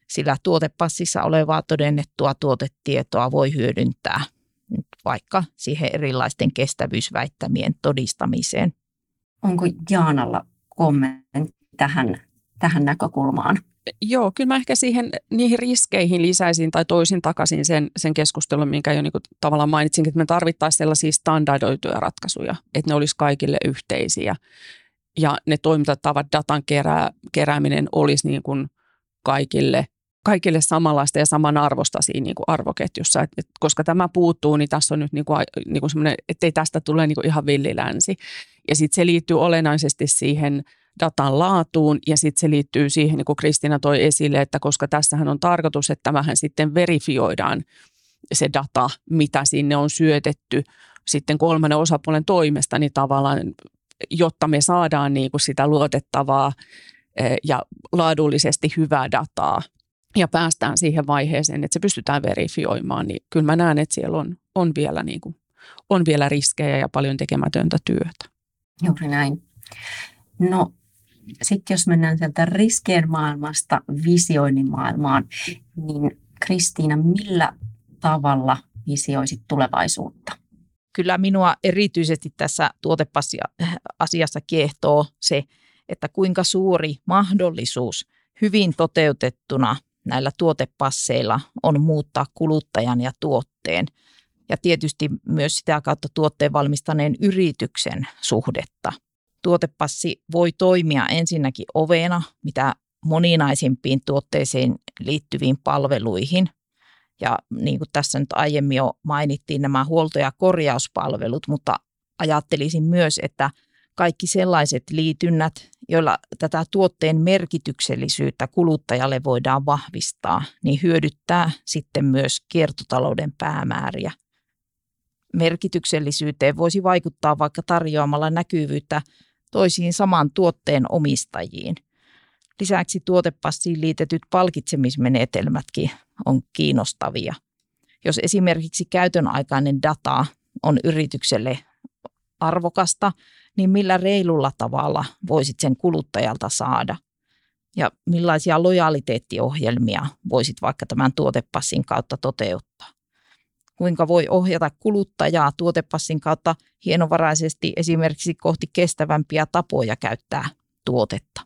sillä tuotepassissa olevaa todennettua tuotetietoa voi hyödyntää vaikka siihen erilaisten kestävyysväittämien todistamiseen. Onko Jaanalla kommentti tähän tähän näkökulmaan. Joo, kyllä mä ehkä siihen, niihin riskeihin lisäisin tai toisin takaisin sen, sen keskustelun, minkä jo niin kuin tavallaan mainitsin, että me tarvittaisiin sellaisia standardoituja ratkaisuja, että ne olisi kaikille yhteisiä. Ja ne toimintatavat, datan kerää, kerääminen olisi niin kuin kaikille, kaikille samanlaista ja samanarvosta siinä niin kuin arvoketjussa. Et, et, koska tämä puuttuu, niin tässä on nyt niin kuin, niin kuin semmoinen, ettei tästä tule niin kuin ihan villilänsi. Ja sitten se liittyy olennaisesti siihen – datan laatuun ja sitten se liittyy siihen, niin kuin Kristiina toi esille, että koska tässähän on tarkoitus, että tämähän sitten verifioidaan se data, mitä sinne on syötetty sitten kolmannen osapuolen toimesta, niin tavallaan, jotta me saadaan niin kuin sitä luotettavaa eh, ja laadullisesti hyvää dataa ja päästään siihen vaiheeseen, että se pystytään verifioimaan, niin kyllä mä näen, että siellä on, on, vielä, niin kuin, on vielä riskejä ja paljon tekemätöntä työtä. Juuri näin. No sitten jos mennään sieltä riskien maailmasta visioinnin maailmaan, niin Kristiina, millä tavalla visioisit tulevaisuutta? Kyllä minua erityisesti tässä tuotepassi-asiassa kiehtoo se, että kuinka suuri mahdollisuus hyvin toteutettuna näillä tuotepasseilla on muuttaa kuluttajan ja tuotteen ja tietysti myös sitä kautta tuotteen valmistaneen yrityksen suhdetta – tuotepassi voi toimia ensinnäkin ovena, mitä moninaisimpiin tuotteisiin liittyviin palveluihin. Ja niin kuin tässä nyt aiemmin jo mainittiin nämä huolto- ja korjauspalvelut, mutta ajattelisin myös, että kaikki sellaiset liitynnät, joilla tätä tuotteen merkityksellisyyttä kuluttajalle voidaan vahvistaa, niin hyödyttää sitten myös kiertotalouden päämääriä. Merkityksellisyyteen voisi vaikuttaa vaikka tarjoamalla näkyvyyttä toisiin saman tuotteen omistajiin. Lisäksi tuotepassiin liitetyt palkitsemismenetelmätkin on kiinnostavia. Jos esimerkiksi käytön aikainen data on yritykselle arvokasta, niin millä reilulla tavalla voisit sen kuluttajalta saada? Ja millaisia lojaliteettiohjelmia voisit vaikka tämän tuotepassin kautta toteuttaa? kuinka voi ohjata kuluttajaa tuotepassin kautta hienovaraisesti esimerkiksi kohti kestävämpiä tapoja käyttää tuotetta.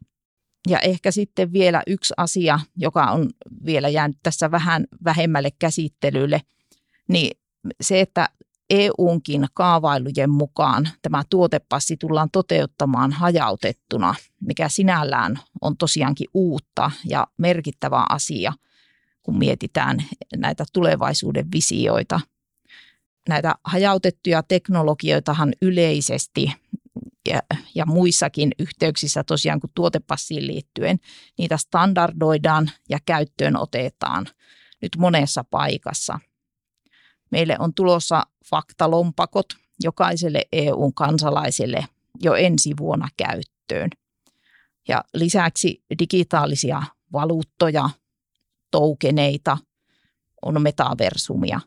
Ja ehkä sitten vielä yksi asia, joka on vielä jäänyt tässä vähän vähemmälle käsittelylle, niin se, että EUnkin kaavailujen mukaan tämä tuotepassi tullaan toteuttamaan hajautettuna, mikä sinällään on tosiaankin uutta ja merkittävä asia – kun mietitään näitä tulevaisuuden visioita. Näitä hajautettuja teknologioitahan yleisesti ja, ja muissakin yhteyksissä tosiaan kuin tuotepassiin liittyen, niitä standardoidaan ja käyttöön otetaan nyt monessa paikassa. Meille on tulossa faktalompakot jokaiselle eu kansalaiselle jo ensi vuonna käyttöön. Ja lisäksi digitaalisia valuuttoja, toukeneita, on metaversumia.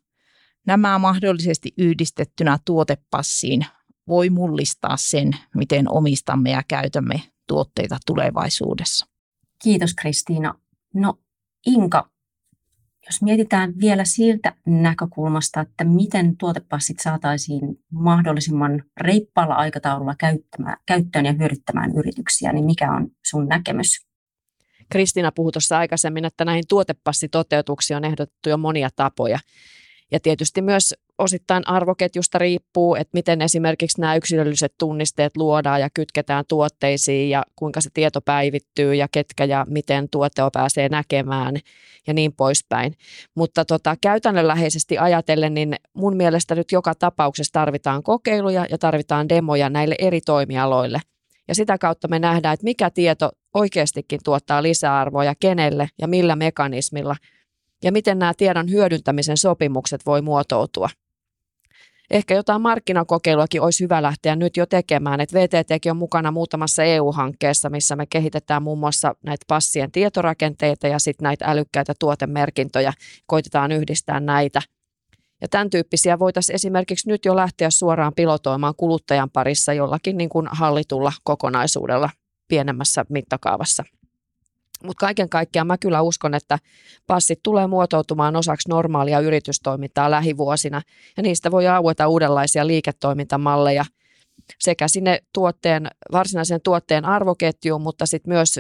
Nämä mahdollisesti yhdistettynä tuotepassiin voi mullistaa sen, miten omistamme ja käytämme tuotteita tulevaisuudessa. Kiitos Kristiina. No Inka, jos mietitään vielä siltä näkökulmasta, että miten tuotepassit saataisiin mahdollisimman reippaalla aikataululla käyttöön ja hyödyttämään yrityksiä, niin mikä on sun näkemys? Kristiina puhui tuossa aikaisemmin, että näihin tuotepassitoteutuksiin on ehdotettu jo monia tapoja. Ja tietysti myös osittain arvoketjusta riippuu, että miten esimerkiksi nämä yksilölliset tunnisteet luodaan ja kytketään tuotteisiin ja kuinka se tieto päivittyy ja ketkä ja miten tuote pääsee näkemään ja niin poispäin. Mutta tota, käytännönläheisesti ajatellen, niin mun mielestä nyt joka tapauksessa tarvitaan kokeiluja ja tarvitaan demoja näille eri toimialoille. Ja sitä kautta me nähdään, että mikä tieto oikeastikin tuottaa lisäarvoa ja kenelle ja millä mekanismilla ja miten nämä tiedon hyödyntämisen sopimukset voi muotoutua. Ehkä jotain markkinakokeiluakin olisi hyvä lähteä nyt jo tekemään. että VTTkin on mukana muutamassa EU-hankkeessa, missä me kehitetään muun muassa näitä passien tietorakenteita ja sitten näitä älykkäitä tuotemerkintöjä. Koitetaan yhdistää näitä. Ja tämän tyyppisiä voitaisiin esimerkiksi nyt jo lähteä suoraan pilotoimaan kuluttajan parissa jollakin niin kuin hallitulla kokonaisuudella pienemmässä mittakaavassa. Mutta kaiken kaikkiaan mä kyllä uskon, että passit tulee muotoutumaan osaksi normaalia yritystoimintaa lähivuosina ja niistä voi aueta uudenlaisia liiketoimintamalleja sekä sinne tuotteen, varsinaisen tuotteen arvoketjuun, mutta sitten myös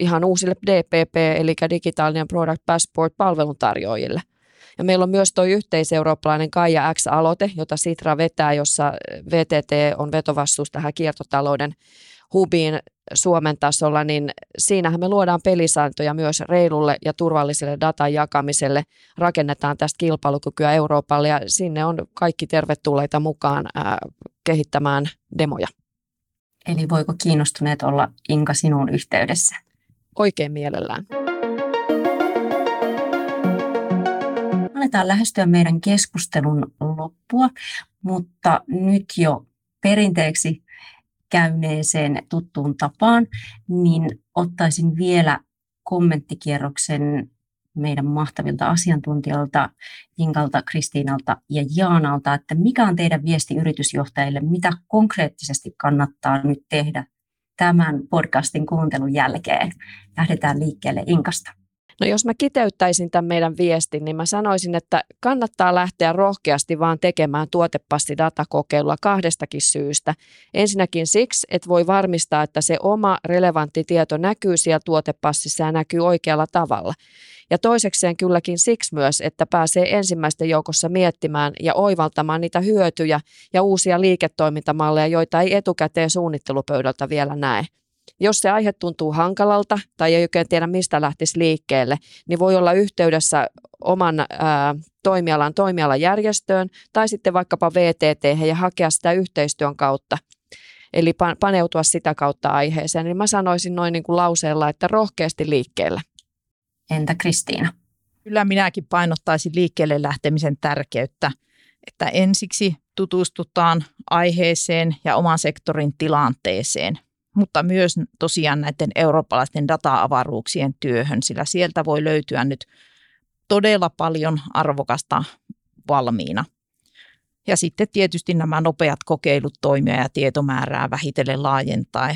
ihan uusille DPP, eli digitaalinen Product Passport palveluntarjoajille. Ja meillä on myös tuo yhteiseurooppalainen Kaija X-aloite, jota Sitra vetää, jossa VTT on vetovastuus tähän kiertotalouden hubiin Suomen tasolla, niin siinähän me luodaan pelisääntöjä myös reilulle ja turvalliselle datan jakamiselle. Rakennetaan tästä kilpailukykyä Euroopalle ja sinne on kaikki tervetulleita mukaan ää, kehittämään demoja. Eli voiko kiinnostuneet olla Inka sinun yhteydessä? Oikein mielellään. Aletaan lähestyä meidän keskustelun loppua, mutta nyt jo perinteeksi käyneeseen tuttuun tapaan, niin ottaisin vielä kommenttikierroksen meidän mahtavilta asiantuntijoilta, Inkalta, Kristiinalta ja Jaanalta, että mikä on teidän viesti yritysjohtajille, mitä konkreettisesti kannattaa nyt tehdä tämän podcastin kuuntelun jälkeen. Lähdetään liikkeelle Inkasta. No jos mä kiteyttäisin tämän meidän viestin, niin mä sanoisin, että kannattaa lähteä rohkeasti vaan tekemään tuotepassidatakokeilua kahdestakin syystä. Ensinnäkin siksi, että voi varmistaa, että se oma relevantti tieto näkyy siellä tuotepassissa ja näkyy oikealla tavalla. Ja toisekseen kylläkin siksi myös, että pääsee ensimmäisten joukossa miettimään ja oivaltamaan niitä hyötyjä ja uusia liiketoimintamalleja, joita ei etukäteen suunnittelupöydältä vielä näe. Jos se aihe tuntuu hankalalta tai ei oikein tiedä, mistä lähtisi liikkeelle, niin voi olla yhteydessä oman ää, toimialan toimialajärjestöön tai sitten vaikkapa VTT ja hakea sitä yhteistyön kautta. Eli paneutua sitä kautta aiheeseen. Niin mä sanoisin noin niin kuin lauseella, että rohkeasti liikkeelle. Entä Kristiina? Kyllä minäkin painottaisin liikkeelle lähtemisen tärkeyttä, että ensiksi tutustutaan aiheeseen ja oman sektorin tilanteeseen mutta myös tosiaan näiden eurooppalaisten data-avaruuksien työhön, sillä sieltä voi löytyä nyt todella paljon arvokasta valmiina. Ja sitten tietysti nämä nopeat kokeilut toimia ja tietomäärää vähitellen laajentaa.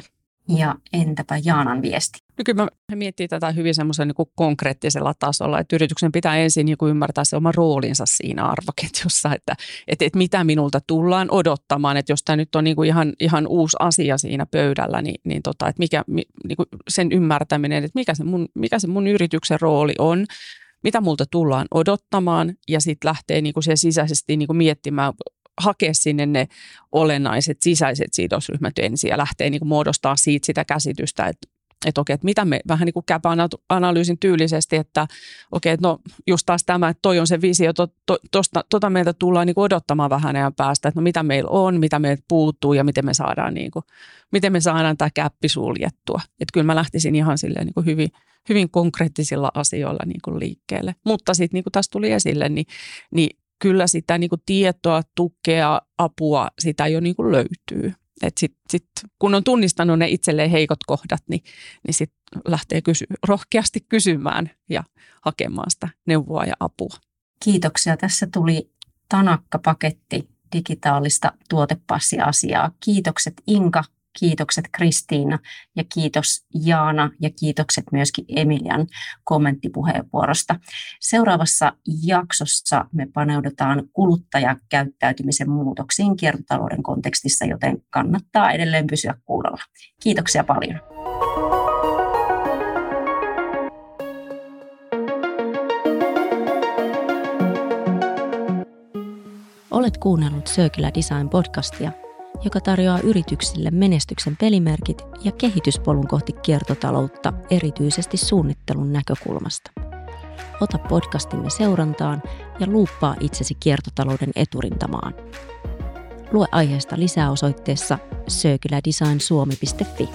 Ja entäpä Jaanan viesti? No kyllä mä miettii tätä hyvin semmoisen niin konkreettisella tasolla, että yrityksen pitää ensin niin kuin ymmärtää se oma roolinsa siinä arvoketjussa, että, että, että mitä minulta tullaan odottamaan, että jos tämä nyt on niin kuin ihan, ihan uusi asia siinä pöydällä, niin, niin tota, että mikä, niin kuin sen ymmärtäminen, että mikä se, mun, mikä se mun yrityksen rooli on, mitä multa tullaan odottamaan ja sitten lähtee niin kuin sisäisesti niin kuin miettimään hakea sinne ne olennaiset sisäiset sidosryhmät ensin ja lähtee niin muodostaa siitä sitä käsitystä, että että okei, että mitä me vähän niin kuin analyysin tyylisesti, että okei, että no just taas tämä, että toi on se visio, to, to, tosta, tota meiltä tullaan niin kuin odottamaan vähän ajan päästä, että no mitä meillä on, mitä meiltä puuttuu ja miten me saadaan, niin kuin, miten me saadaan tämä käppi suljettua. Että kyllä mä lähtisin ihan silleen niin kuin hyvin, hyvin konkreettisilla asioilla niin kuin liikkeelle. Mutta sitten niin kuin taas tuli esille, niin, niin kyllä sitä niin kuin tietoa, tukea, apua, sitä jo niin kuin löytyy. Et sit, sit, kun on tunnistanut ne itselleen heikot kohdat, niin, niin sit lähtee kysy, rohkeasti kysymään ja hakemaan sitä neuvoa ja apua. Kiitoksia. Tässä tuli tanakka paketti digitaalista tuotepassiasiaa. Kiitokset Inka Kiitokset Kristiina ja kiitos Jaana ja kiitokset myöskin Emilian kommenttipuheenvuorosta. Seuraavassa jaksossa me paneudutaan kuluttajakäyttäytymisen muutoksiin kiertotalouden kontekstissa, joten kannattaa edelleen pysyä kuulolla. Kiitoksia paljon. Olet kuunnellut Circular Design podcastia – joka tarjoaa yrityksille menestyksen pelimerkit ja kehityspolun kohti kiertotaloutta erityisesti suunnittelun näkökulmasta. Ota podcastimme seurantaan ja luuppaa itsesi kiertotalouden eturintamaan. Lue aiheesta lisää osoitteessa circulardesignsuomi.fi.